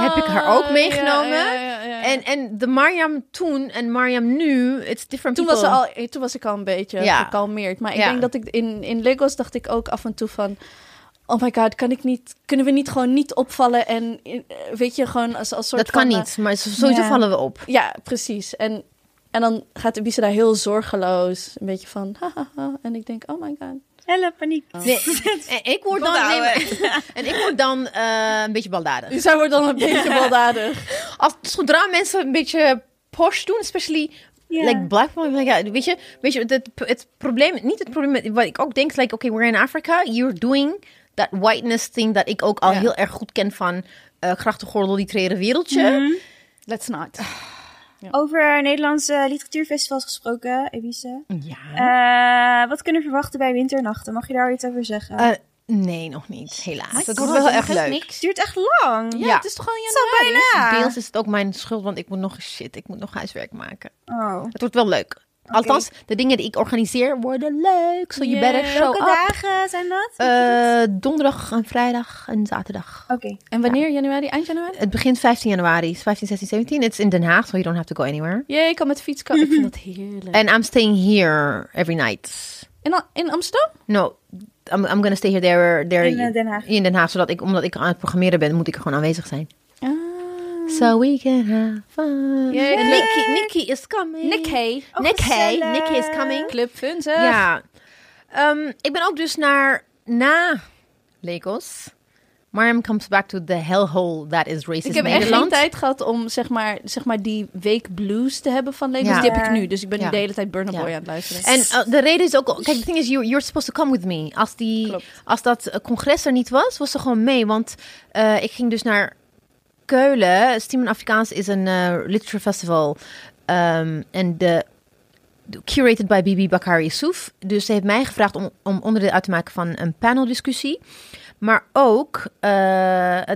Heb ik haar ook Oh, meegenomen? ja, ja, ja, ja. En, en de Mariam toen en Mariam nu, it's different toen was, people. al, toen was ik al een beetje Ja. gekalmeerd. Maar ik denk dat ik in, in Lagos dacht ik ook af en toe van... Oh my god, kan ik niet, kunnen we niet gewoon niet opvallen en eh, weet je, gewoon als, als soort Dat kan van, eh, niet, maar sowieso Ja. vallen we op. Ja, precies. En, en dan gaat Ibiza daar heel zorgeloos, een beetje van hahaha. En ik denk, oh my god. Help, paniek. Nee, en ik word dan, nee, Ophouden. maar- en ik word dan eh, een beetje baldadig. Dus zij wordt dan een beetje baldadig. Als, zodra mensen een beetje posh doen, especially like black people, like, ja, weet je, weet je het, het probleem, niet het probleem, wat ik ook denk, like, okay, we're in Africa, you're doing that whiteness thing dat ik ook al heel erg goed ken van uh, grachtengordel, literaire wereldje. Mhm. Let's not. Over Nederlandse literatuurfestivals gesproken, Ibiza. Ja. Eh, wat kunnen we verwachten bij winternachten? Mag je daar iets over zeggen? Eh, nee, nog niet, helaas. Het wordt wel echt leuk. niks. het duurt echt lang. Ja, Ja. het is toch al in Zo januari? bijna. Deels is het ook mijn schuld, want ik moet nog shit, ik moet nog huiswerk maken. Oh. Het wordt wel leuk. Althans, de dingen die ik organiseer worden leuk. So you Yeah. better show Welke up. dagen zijn dat? Eh, donderdag en vrijdag en zaterdag. Oké. En wanneer? Januari? Eind januari? Het begint 15 januari, 15, 16, 17. It's in Den Haag, so you don't have to go anywhere. Jee, ik kan met de fiets komen. Ik vind dat heerlijk. And I'm staying here every night. In, Al- in Amsterdam? No, I'm, I'm gonna stay here there, there In eh, Den Haag. in Den Haag, zodat ik, omdat ik aan het programmeren ben, moet ik er gewoon aanwezig zijn. So we can have fun. And Nikki, Nikki is coming. Hay. Oh. Nikki is coming. Club. Ja. Ehm, ik ben ook dus naar, na Lagos. Mariam comes back to the hellhole that is racist Ik heb echt geen tijd gehad om zeg maar, zeg maar die week blues te hebben van Lagos. Ja. Die heb ik nu. Dus ik ben Ja. nu de hele tijd Burna Ja. Boy aan het luisteren. En eh, de reden is ook... Kijk, the thing is, you, you're supposed to come with me. Als, die, Klopt. als dat eh, congres er niet was, was ze gewoon mee. Want eh, ik ging dus naar Keulen. Steam Afrikaans is een eh literature festival. Ehm, En de curated by Bibi Bakari Souf. Dus ze heeft mij gevraagd om, om onderdeel uit te maken van een paneldiscussie. Maar ook eh,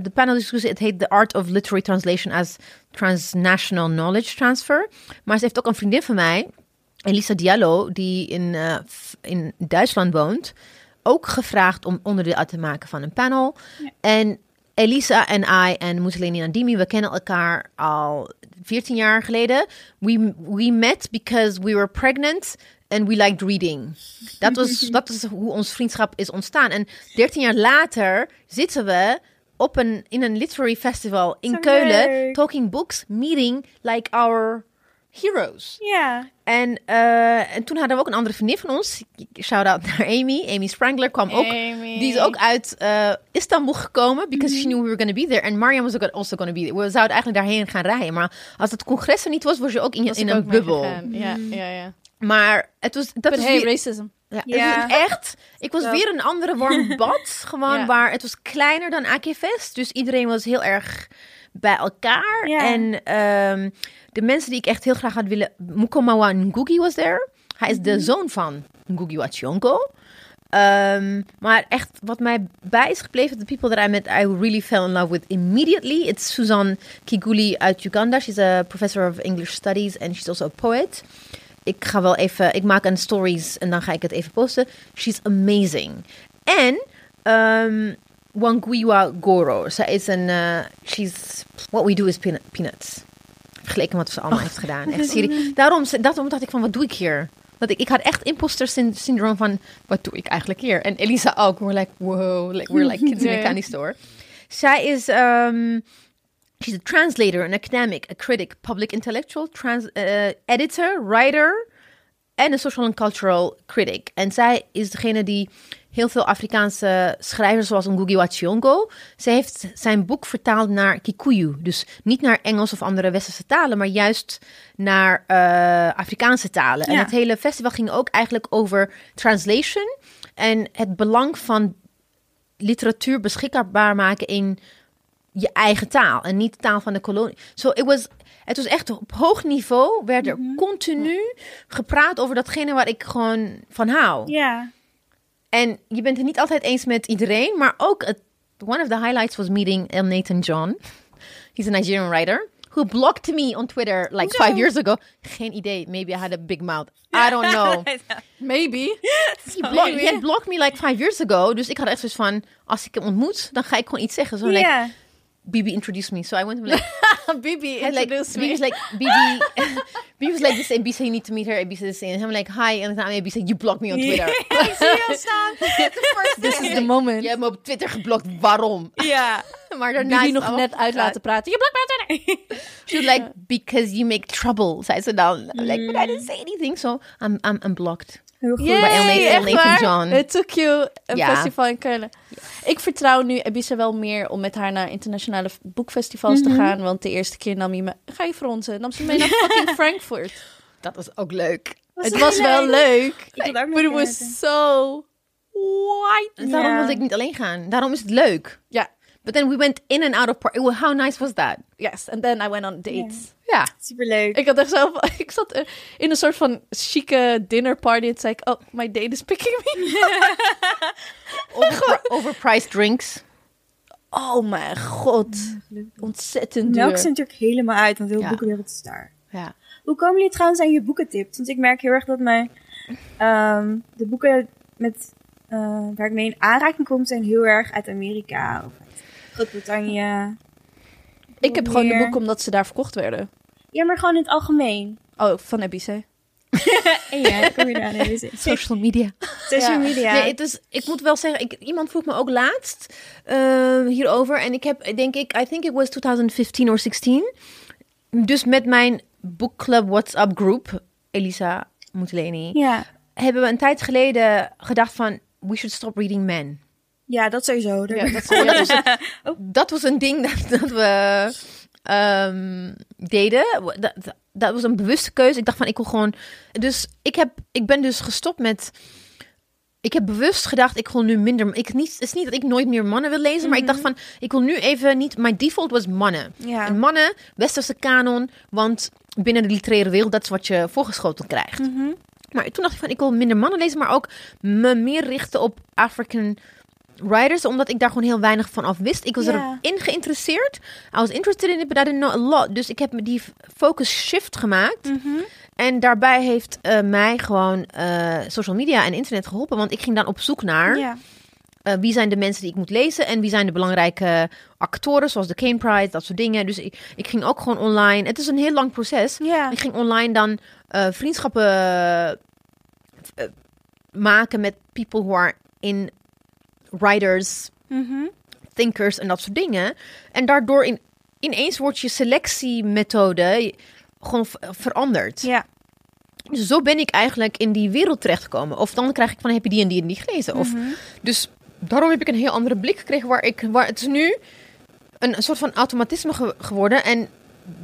de paneldiscussie, het heet The Art of Literary Translation as Transnational Knowledge Transfer. Maar ze heeft ook een vriendin van mij, Elisa Diallo, die in, eh, in Duitsland woont, ook gevraagd om onderdeel uit te maken van een panel. En Elisa en I en Mussolini en Dimi, we kennen elkaar al 14 jaar geleden. We, we met because we were pregnant and we liked reading. Dat was, dat is hoe ons vriendschap is ontstaan. En 13 jaar later zitten we op een, in een literary festival in Zo Keulen, leuk. talking books, meeting like our heroes. Ja. En, eh, en toen hadden we ook een andere vriendin van ons. Shout-out naar Amy. Amy Sprangler kwam ook. Amy. Die is ook uit eh, Istanbul gekomen. Because she knew we were going to be there. En Mariam was ook also going to be there. We zouden eigenlijk daarheen gaan rijden. Maar als het congres er niet was, was je ook in, Was in een bubbel. Ja, ja, ja. Maar het was... Dat was hey, weer- racism. ja, Ja. Het was echt... Ik was weer een andere warm bad. Gewoon Ja. waar... Het was kleiner dan Akifest. Dus iedereen was heel erg bij elkaar. Ja. En ehm, de mensen die ik echt heel graag had willen... Mukomawa Ngugi was there. Hij is de zoon van Ngugi wa Thiong'o. Ehm, maar echt, wat mij bij is gebleven, de people that I met, I really fell in love with immediately. It's Susan Kiguli uit Uganda. She's a professor of English Studies and she's also a poet. Ik ga wel even, ik maak een stories en dan ga ik het even posten. She's amazing. En um, Wanguiwa Goro. Zij is een, eh, she's, what we do is peanut, peanuts. Vergeleken met wat ze allemaal heeft gedaan. Echt serieus. Daarom, daarom dacht ik van, wat doe ik hier? Dat ik, ik had echt imposter syn- syndroom van, wat doe ik eigenlijk hier? En Elisa ook. We're like, wow, like, we're like kids in a candy store. Zij is, um, she's a translator, an academic, a critic, public intellectual, trans, uh, editor, writer. en een social and cultural critic. En zij is degene die heel veel Afrikaanse schrijvers, zoals Ngugi wa Thiong'o, ze heeft zijn boek vertaald naar Kikuyu. Dus niet naar Engels of andere westerse talen, maar juist naar eh, Afrikaanse talen. En het hele festival ging ook eigenlijk over translation en het belang van literatuur beschikbaar maken in je eigen taal en niet de taal van de kolonie. So it was, het was echt op hoog niveau, werd er continu gepraat over datgene waar ik gewoon van hou. Ja. En je bent het niet altijd eens met iedereen, maar ook het, one of the highlights was meeting El Nathan John. He's a Nigerian writer who blocked me on Twitter like Hoezo? five years ago. Geen idee. Maybe I had a big mouth. I don't know. Maybe. He, blocked, he had blocked me like five years ago. Dus ik had echt zoiets van, als ik hem ontmoet, dan ga ik gewoon iets zeggen. Zo like. Bibi introduced me. So I went to like, Bibi like, introduced was me. like, Bibi, Bibi was like this, and Bibi said you need to meet her. And Bibi said this, and I'm like, hi. And then Bibi said, you blocked me on Twitter. Ik zie jou staan. This is the moment. Je hebt me op Twitter geblokt. Waarom? Ja. Maar daarna Bibi nog net uit laten praten. Je blokt mij op Twitter. She was like, because you make trouble, zei ze dan. I'm like, but I didn't say anything, so I'm, I'm, I'm blocked. Heel goed. Bij El Nathan- El? John. Het took you een Ja. festival in Keulen. Ik vertrouw nu Ebisa wel meer om met haar naar internationale boekfestivals te gaan. Want de eerste keer nam je me... Ga je fronsen? Nam ze me mee naar fucking Frankfurt. Dat was ook leuk. het was wel leuk. Ik een keer was so white. Daarom wilde ik niet alleen gaan. Daarom is het leuk. Ja. But then we went in and out of park. How nice was that? Yes, and then I went on dates. Ja. Superleuk. Ik had echt zelf... Ik zat in een soort van chique dinnerparty. En zei ik, oh, my date is picking me. Over, overpriced drinks. Oh mijn god. Ontzettend duur. Melk is natuurlijk helemaal uit, want heel Ja. boekenwereld is daar. Ja. Hoe komen jullie trouwens aan je boekentips? Want ik merk heel erg dat mijn, ehm, de boeken met, eh, waar ik mee in aanraking kom, zijn heel erg uit Amerika of uit Groot-Brittannië. Ik heb gewoon de boeken omdat ze daar verkocht werden. Ja, maar gewoon in het algemeen. Oh, van Ebice. En ja, kom je daar aan deze Social media. social Ja. media. Nee, het is, ik moet wel zeggen, ik, iemand vroeg me ook laatst eh, hierover. En ik heb, denk ik, I think it was 2015 of 16. Dus met mijn boekclub WhatsApp groep, Elisa Muteleni, ja. hebben we een tijd geleden gedacht van, we should stop reading men. Ja, dat sowieso. Ja, dat is, ja, dat is- Dat was een ding dat, dat we ehm, deden. Dat, dat- was een bewuste keuze. Ik dacht van, ik wil gewoon... Dus ik, heb, ik ben dus gestopt met... Ik heb bewust gedacht, ik wil nu minder... Ik, niet, het is niet dat ik nooit meer mannen wil lezen, maar ik dacht van, ik wil nu even niet... Mijn default was mannen. Ja. En mannen, westerse kanon, want binnen de literaire wereld, dat is wat je voorgeschoten krijgt. Mhm. Maar toen dacht ik van, ik wil minder mannen lezen, maar ook me meer richten op African writers, omdat ik daar gewoon heel weinig van af wist. Ik was Ja. erin geïnteresseerd. I was interested in it, but I didn't know a lot. Dus ik heb me die focus shift gemaakt. Mhm. En daarbij heeft eh, mij gewoon eh, social media en internet geholpen, want ik ging dan op zoek naar eh, wie zijn de mensen die ik moet lezen en wie zijn de belangrijke actoren, zoals de Kane Prize, dat soort dingen. Dus ik, ik ging ook gewoon online. Het is een heel lang proces. Ik ging online dan vriendschappen maken met people who are in writers, Mhm. thinkers en dat soort dingen. En daardoor in, ineens wordt je selectiemethode gewoon v- veranderd. Ja. Dus zo ben ik eigenlijk in die wereld terechtgekomen. Of dan krijg ik van heb je die en die en die gelezen. Of, Mhm. Dus daarom heb ik een heel andere blik gekregen waar ik waar het is nu een, een soort van automatisme ge- geworden. En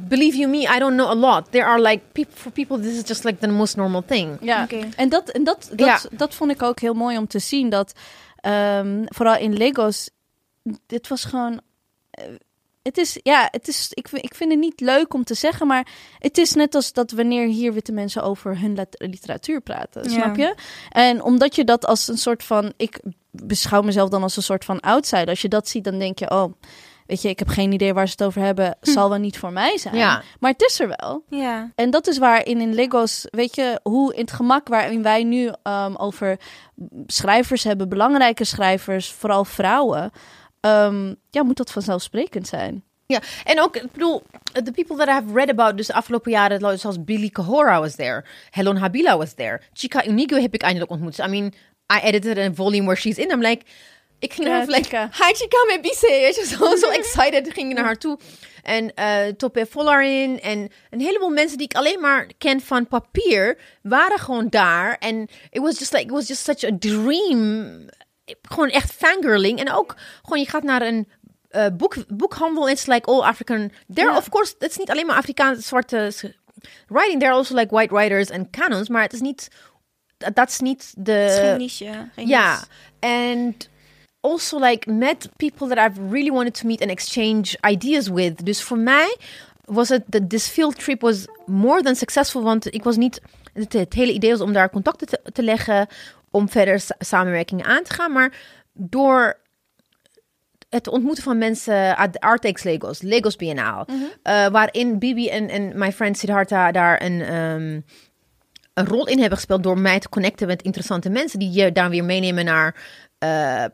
believe you me, I don't know a lot. There are like people for people this is just like the most normal thing. ja. Oké. En, dat, en dat, dat, Ja. dat vond ik ook heel mooi om te zien. Dat ehm, vooral in Legos, dit was gewoon... eh, het is, ja, het is, ik, vind- ik vind het niet leuk om te zeggen, maar het is net als dat wanneer hier witte mensen over hun literatuur praten, Ja. snap je? En omdat je dat als een soort van, ik beschouw mezelf dan als een soort van outsider. Als je dat ziet, dan denk je, oh, weet je, ik heb geen idee waar ze het over hebben, zal wel niet voor mij zijn. Ja. Maar het is er wel. Ja. En dat is waarin in Legos, weet je, hoe in het gemak waarin wij nu ehm, over schrijvers hebben, belangrijke schrijvers, vooral vrouwen, ehm, ja, moet dat vanzelfsprekend zijn. Ja, en ook, ik bedoel, the people that I have read about dus de afgelopen jaren, zoals Billy Kahora was there, Helen Habila was there, Chika Unigo heb ik eindelijk ontmoet. I mean, I edited a volume where she's in. I'm like, Ik ging naar haar like, hi Chika, me bise. Weet je, zo, zo excited ging ik naar haar toe. En eh Tope Vollarin en een heleboel mensen die ik alleen maar ken van papier, waren gewoon daar. En it was just like, it was just such a dream. Gewoon echt fangirling. En ook gewoon, je gaat naar een eh, boek, boekhandel. It's like all African. There, of course, het is niet alleen maar Afrikaanse zwarte writing. There are also like white writers en canons. Maar het is niet, dat is niet de... Het is geen niche. Ja, niche. Also like met people that I've really wanted to meet and exchange ideas with. Dus voor mij was het dat this field trip was more than successful, want ik was niet het, het hele idee was om daar contacten te, te leggen, om verder sa- samenwerkingen aan te gaan, maar door het ontmoeten van mensen uit de Artex Lagos, Lagos Biennale, eh, waarin Bibi en, en mijn friend Siddhartha daar een, ehm, een rol in hebben gespeeld door mij te connecten met interessante mensen die je daar weer meenemen naar eh,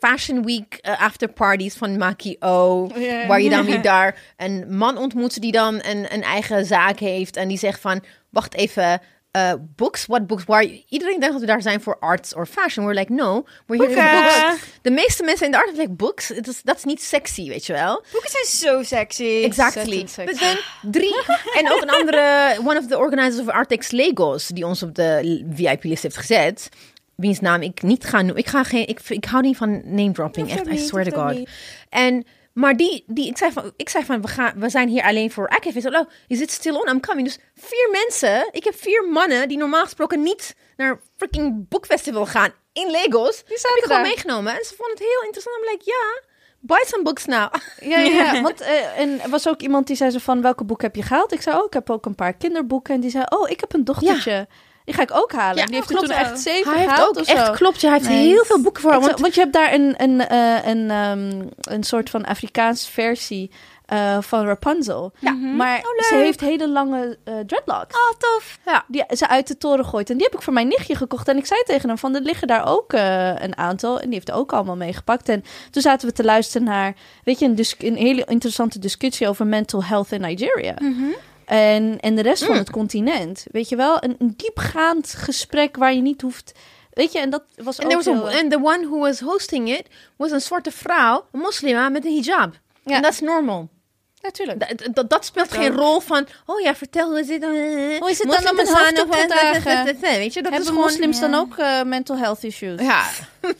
Fashion Week eh, afterparties van Maki O, waar je dan weer daar een man ontmoet die dan een, een eigen zaak heeft en die zegt van, wacht even, eh books, what books? Waar iedereen denkt dat we daar zijn voor arts or fashion. We're like, no, we're here for books. De meeste mensen in de art are like, books, dat is niet sexy, weet je wel? Boeken zijn zo sexy. Exactly. But then drie. en ook een andere, one of the organizers of Artex Lagos, die ons op de VIP-list heeft gezet. Wiens naam ik niet ga noemen. Ik, ga geen, ik, ik hou niet van name dropping. Echt, I swear to God. En, maar die, die, ik zei van, ik zei van we, gaan, we zijn hier alleen voor activists. Oh, is it still on? I'm coming. Dus vier mensen. Ik heb vier mannen die normaal gesproken niet naar freaking boekfestival gaan in Lagos. Die heb ik gewoon meegenomen. En ze vonden het heel interessant. I'm like, ja, buy some books now. Ja, ja, ja. want eh, en er was ook iemand die zei zo van, welke boek heb je gehaald? Ik zei, oh, ik heb ook een paar kinderboeken. En die zei, oh, ik heb een dochtertje. Die ga ik ook halen. Ja, die heeft er klopt toen echt zeven Hij heeft ook of zo. echt, klopt, ja, hij heeft heel veel boeken voor Want want je hebt daar een, een, eh, een, ehm, een soort van Afrikaans versie eh, van Rapunzel. Ja. Maar Oh, ze heeft hele lange eh, dreadlocks. Oh, tof. ja. Die ze uit de toren gooit. En die heb ik voor mijn nichtje gekocht. En ik zei tegen hem van, er liggen daar ook eh, een aantal. En die heeft er ook allemaal meegepakt. En toen zaten we te luisteren naar, weet je, een, dis- een hele interessante discussie over mental health in Nigeria. En, en de rest van Mm. het continent. Weet je wel, een, een diepgaand gesprek waar je niet hoeft... Weet je, en dat was En ook heel- and the one who was hosting it was een zwarte vrouw, een moslima met een hijab. Ja. En dat is normal. Natuurlijk. Dat, dat, dat speelt geen rol van, oh ja, vertel hoe is het dan? Hoe is het dan om te gaan of- dragen? Weet je, dat Hebben is gewoon... moslims dan ja. ook eh, mental health issues? Ja,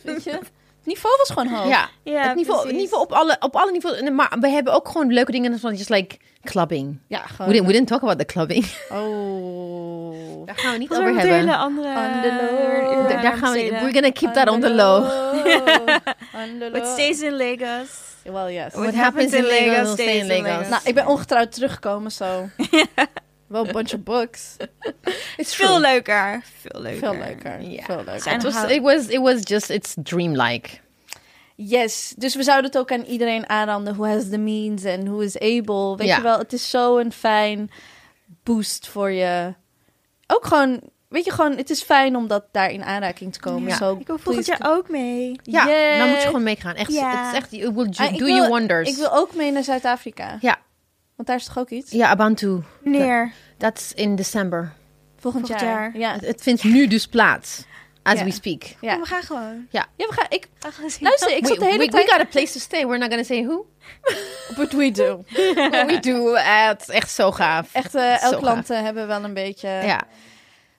Weet je? Het niveau was gewoon hoog. ja. Ja, het niveau, precies. niveau op, alle, op alle niveaus. Maar we hebben ook gewoon leuke dingen, van just like clubbing. Ja, We didn't, we didn't talk about the clubbing. Oh. Daar gaan we niet Dat over hele hebben. andere... On the low. Daar, daar gaan we, we're gonna keep that on the low. On the What low. stays in Lagos. Well, yes. What happens in Lagos will stay in Lagos. Nou, ik ben ongetrouwd teruggekomen, zo. Wel een bunch of books. It's Veel true. leuker. Veel leuker. Veel leuker. Ja. Veel leuker. Zijn It was, it was, it was just, it's dreamlike. Yes, dus we zouden het ook aan iedereen aanraden. Who has the means and who is able. Weet Ja. je wel, het is zo'n fijn boost voor je. Ook gewoon, weet je gewoon, het is fijn om dat daar in aanraking te komen. Ja. So Ik wil volgend jaar ook mee. Ja, Yeah. dan moet je gewoon meegaan. Echt, Ja. het is echt, it will do, Ah, ik do wil- you wonders. Ik wil ook mee naar Zuid-Afrika. Ja. Want daar is toch ook iets? Ja, Abantu. Wanneer? That's in december. Volgend, Volgend jaar. jaar. Ja. Het, het vindt nu dus plaats. As Ja. we speak. Ja. Oh, we gaan gewoon. ja, we gaan. Ik, We gaan zien. luister, ik we, zat de hele we, we tijd. got a place to stay. We're not gonna say who. But we do. But we do. Eh, het is echt zo gaaf. Echt, Zo elk land eh, hebben wel een beetje. Ja.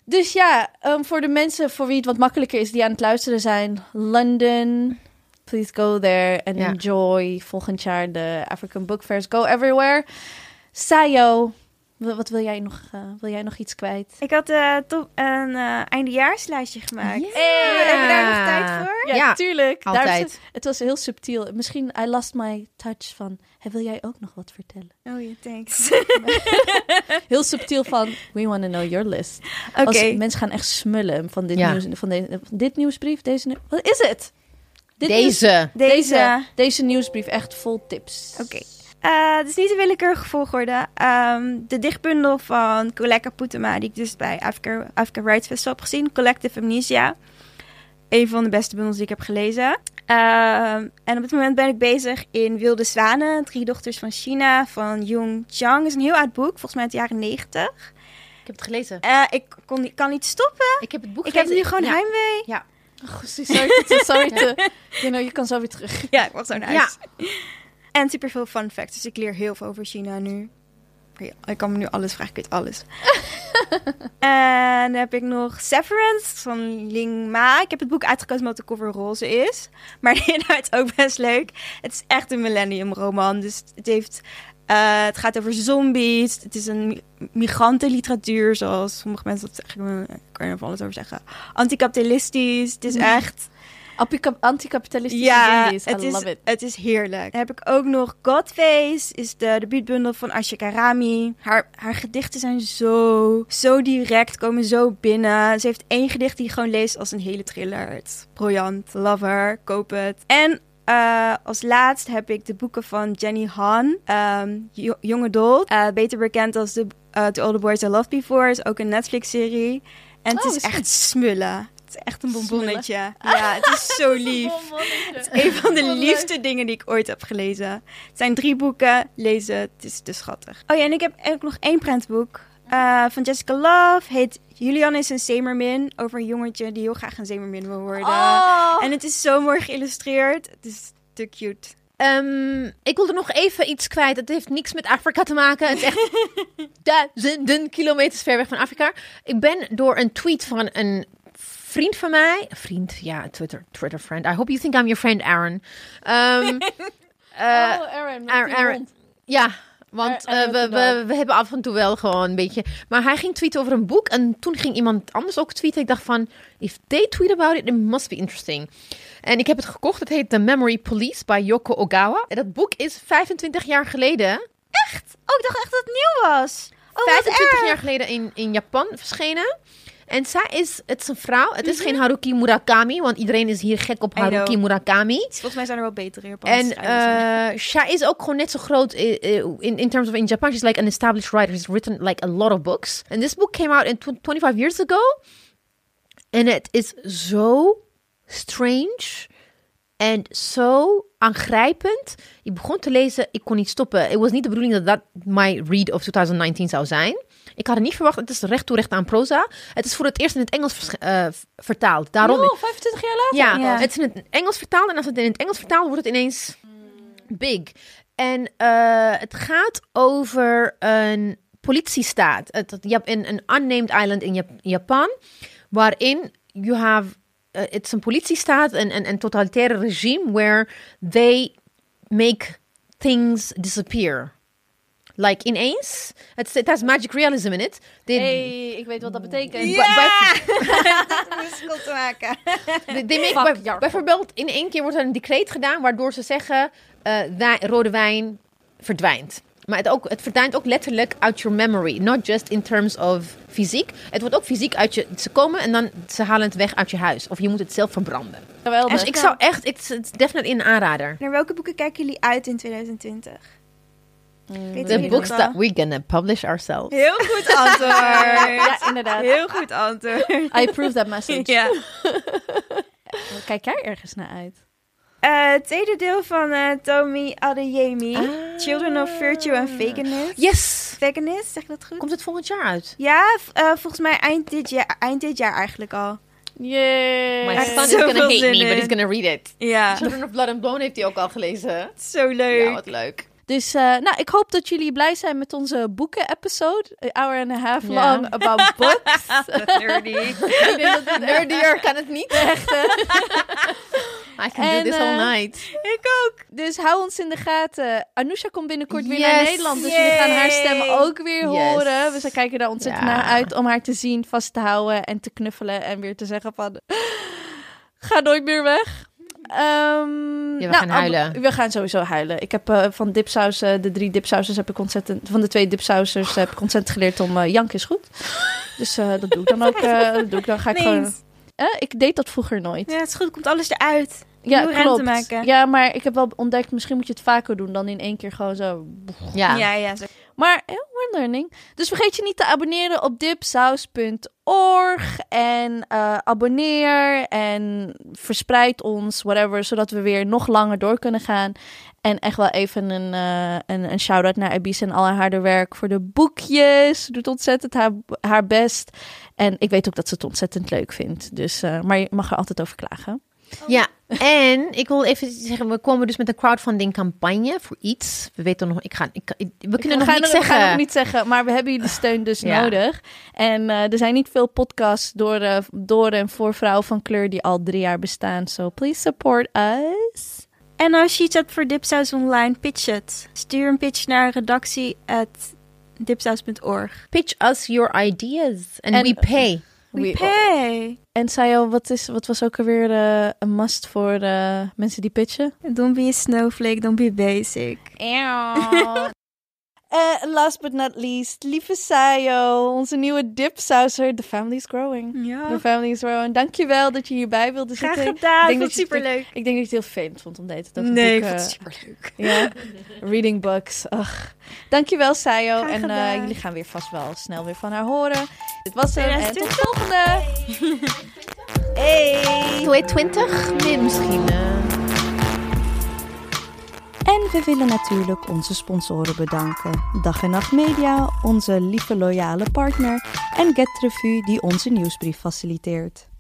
Dus ja, ehm, voor de mensen voor wie het wat makkelijker is die aan het luisteren zijn, London, please go there and Ja. enjoy volgend jaar de African Book Fairs. Go everywhere. Sayo, wa- wat wil jij nog? eh, wil jij nog iets kwijt? Ik had eh, top, een eh eindejaarslijstje gemaakt. Ja. Hey, hebben we daar nog tijd voor? Ja, tuurlijk. Daar Altijd. het, het was heel subtiel. Misschien I lost my touch van. Hey, wil jij ook nog wat vertellen? Oh ja, thanks. Heel subtiel van. We want to know your list. Oké. Als mensen gaan echt smullen van dit, Ja. nieuws, van, de, van dit nieuwsbrief. Deze, wat is het? Dit nieuws- Deze. Deze. Deze, deze nieuwsbrief echt vol tips. Oké. Eh, het is niet een willekeurige volgorde. Ehm, de dichtbundel van Collega Putema, die ik dus bij Africa, Africa Rights Festival heb gezien. Collective Amnesia. Een van de beste bundels die ik heb gelezen. Ehm, en op dit moment ben ik bezig in Wilde Zwanen, Drie Dochters van China, van Jung Chang. Het is een heel oud boek, volgens mij uit de jaren negentig. Ik heb het gelezen. Eh, ik kon, kan niet stoppen. Ik heb het boek Ik heb gelezen. nu gewoon ja. heimwee. Ja. Oh, sorry, te- sorry te... You know, je kan zo weer terug. Ja, ik was zo naar Ja. huis. En super veel fun facts. Dus ik leer heel veel over China nu. Ik kan me nu alles vragen, ik weet alles. en dan heb ik nog Severance van Ling Ma. Ik heb het boek uitgekozen omdat de cover roze is. Maar de inhoud is ook best leuk. Het is echt een millennium roman. Dus het heeft... eh, het gaat over zombies. Het is een mi- migrantenliteratuur, zoals sommige mensen dat zeggen. Ik kan er van alles over zeggen. Anticapitalistisch. Het is echt... Antica- Anticapitalistische Ja, zombies. I het is, love it. het is heerlijk. Dan heb ik ook nog Godface, is de debuutbundel van Asha Karami. Haar, haar gedichten zijn zo, zo direct, komen zo binnen. Ze heeft één gedicht die je gewoon leest als een hele thriller. Het is briljant, love her, koop het. En eh, als laatst heb ik de boeken van Jenny Han, Jo- Young Adult. Eh, beter bekend als eh, The Older Boys I Loved Before, is ook een Netflix-serie. En het Oh, is echt smullen. Het is echt een bonbonnetje. Ja, het is zo lief. Het is een van de liefste dingen die ik ooit heb gelezen. Het zijn drie boeken. Lezen, het is te schattig. Oh ja, en ik heb ook nog één prentboek. Eh, van Jessica Love. Heet Julian is een zeemermin. Over een jongetje die heel graag een zeemermin wil worden. Oh. En het is zo mooi geïllustreerd. Het is te cute. Ehm, ik wilde nog even iets kwijt. Het heeft niks met Afrika te maken. Het is echt duizenden kilometers ver weg van Afrika. Ik ben door een tweet van een vriend van mij... Vriend, ja, Twitter, Twitter friend. I hope you think I'm your friend, Aaron. Eh, oh, Aaron, Aaron- Aaron. ja, want eh, met we, we, we hebben af en toe wel gewoon een beetje... Maar hij ging tweeten over een boek. En toen ging iemand anders ook tweeten. Ik dacht van, if they tweet about it, it must be interesting. En ik heb het gekocht. Het heet The Memory Police bij Yoko Ogawa. En dat boek is 25 jaar geleden... Oh, ik dacht echt dat het nieuw was. Oh, wat 25 erg. jaar geleden in, in Japan verschenen. En zij is, het is een vrouw. Het is geen Haruki Murakami, want iedereen is hier gek op Mhm. Haruki Murakami. Volgens mij zijn er wel betere Japanse En uh, zij is ook gewoon net zo groot i- i- in, in terms of in Japan. She's like an established writer. She's written like a lot of books. And this book came out in tw- 25 years ago. En het is zo strange en zo aangrijpend. Ik begon te lezen, ik kon niet stoppen. Het was niet de bedoeling dat dat my read of 2019 zou zijn. Ik had het niet verwacht. Het is recht toe recht aan proza. Het is voor het eerst in het Engels vers- eh, vertaald. Daarom Oh, 25 jaar later. ja, Ja. het is in het Engels vertaald. En als het in het Engels vertaald wordt het ineens big. En eh, het gaat over een politiestaat. Het, in een unnamed island in Jap- Japan. Waarin you have... eh, het is een politiestaat, een, een, een totalitaire regime... where they make things disappear. Like ineens. Het it has magic realism in it. They, hey, ik weet wat dat betekent. Ja! musical te maken. They, they make, Fuck bij- jargon. bijvoorbeeld, in één keer wordt er een decreet gedaan waardoor ze zeggen: eh, wij- rode wijn verdwijnt. Maar het, ook, het verdwijnt ook letterlijk uit your memory. Not just in terms of fysiek. Het wordt ook fysiek uit je. Ze komen en dan ze halen het weg uit je huis. Of je moet het zelf verbranden. Geweldig. Dus ik zou echt. Het is definitely een aanrader. Naar welke boeken kijken jullie uit in 2020? Mm, The books that wel? we gonna publish ourselves. Heel goed antwoord. Ja, inderdaad. Heel goed antwoord. I approve that message. Ja. Kijk jij ergens naar uit? Eh, het tweede deel van eh Tomi Adeyemi. Ah. Children of Virtue and Veganist. Yes! Veganist, zeg ik dat goed? Komt het volgend jaar uit? Ja, eh, volgens mij eind dit, jaar, eind dit jaar eigenlijk al. Yay. My son is gonna hate me, but he's gonna read it. Ja, Children of Blood and Bone heeft hij ook al gelezen. zo leuk. Ja, wat leuk. Dus uh, nou, ik hoop dat jullie blij zijn met onze boeken-episode. An hour and a half long about books. Nerdy. Nerdier kan het niet. Echt, I can En, do this all eh, night. ik ook. Dus hou ons in de gaten. Anousha komt binnenkort weer naar Nederland. Dus jullie gaan haar stem Yay. ook weer Yes. horen. Dus we kijken daar ontzettend Ja. naar uit om haar te zien, vast te houden en te knuffelen. En weer te zeggen van, ga nooit meer weg. Ehm, Ja, we nou, gaan huilen. ab- We gaan sowieso huilen. Ik heb eh, van dipsaus, eh, de drie dipsausers heb ik ontzettend, van de twee dipsausers heb ik ontzettend geleerd om eh jank is goed. Dus eh, dat doe ik dan ook. eh, dat doe ik dan ga ik Nee gewoon. Eh, ik deed dat vroeger nooit. Ja, het is goed. Komt alles eruit. Ja, klopt. maken. Ja, maar ik heb wel ontdekt, misschien moet je het vaker doen dan in één keer gewoon zo. Ja. Ja, ja. zo. Maar we're learning. Dus vergeet je niet te abonneren op dipsaus.org. dipsaus.org en eh, abonneer en verspreid ons, whatever, zodat we weer nog langer door kunnen gaan. En echt wel even een, uh, een, een shout-out naar Abis en al haar harde werk voor de boekjes. Ze doet ontzettend haar, haar best. En ik weet ook dat ze het ontzettend leuk vindt. Dus, uh, maar je mag er altijd over klagen. Ja, en ik wil even zeggen, we komen dus met een crowdfunding campagne voor iets. We weten nog, ik ga, ik, ik we kunnen ik nog niet zeggen. We gaan nog niet zeggen, maar we hebben jullie steun dus ja. nodig. En uh, er zijn niet veel podcasts door, uh, door en voor vrouwen van kleur die al drie jaar bestaan. So please support us. En als je iets hebt voor Dipsaus Online, pitch het. Stuur een pitch naar redactie at dipsaus.org. Pitch us your ideas and, and we pay. We, pay. En Sayo, wat, is, wat was ook alweer een must voor uh, mensen die pitchen? Don't be a snowflake, don't be basic. Uh, last but not least, lieve Sayo, onze nieuwe dipsauser. The family is growing. Ja. The family is growing. Dankjewel dat je hierbij wilde Graag zitten. gedaan, ik denk dat superleuk. Ik, ik denk dat je het heel vervelend vond om deze te over Nee, ik vond het superleuk. Ja, reading books. Ach. Dankjewel Sayo. Graag en uh, gedaan. jullie gaan weer vast wel snel weer van haar horen. Dit was het en tot 2020. de volgende. Hey. 2020? Nee, misschien. Uh... En we willen natuurlijk onze sponsoren bedanken. Dag en Nacht Media, onze lieve loyale partner. En Get die onze nieuwsbrief faciliteert.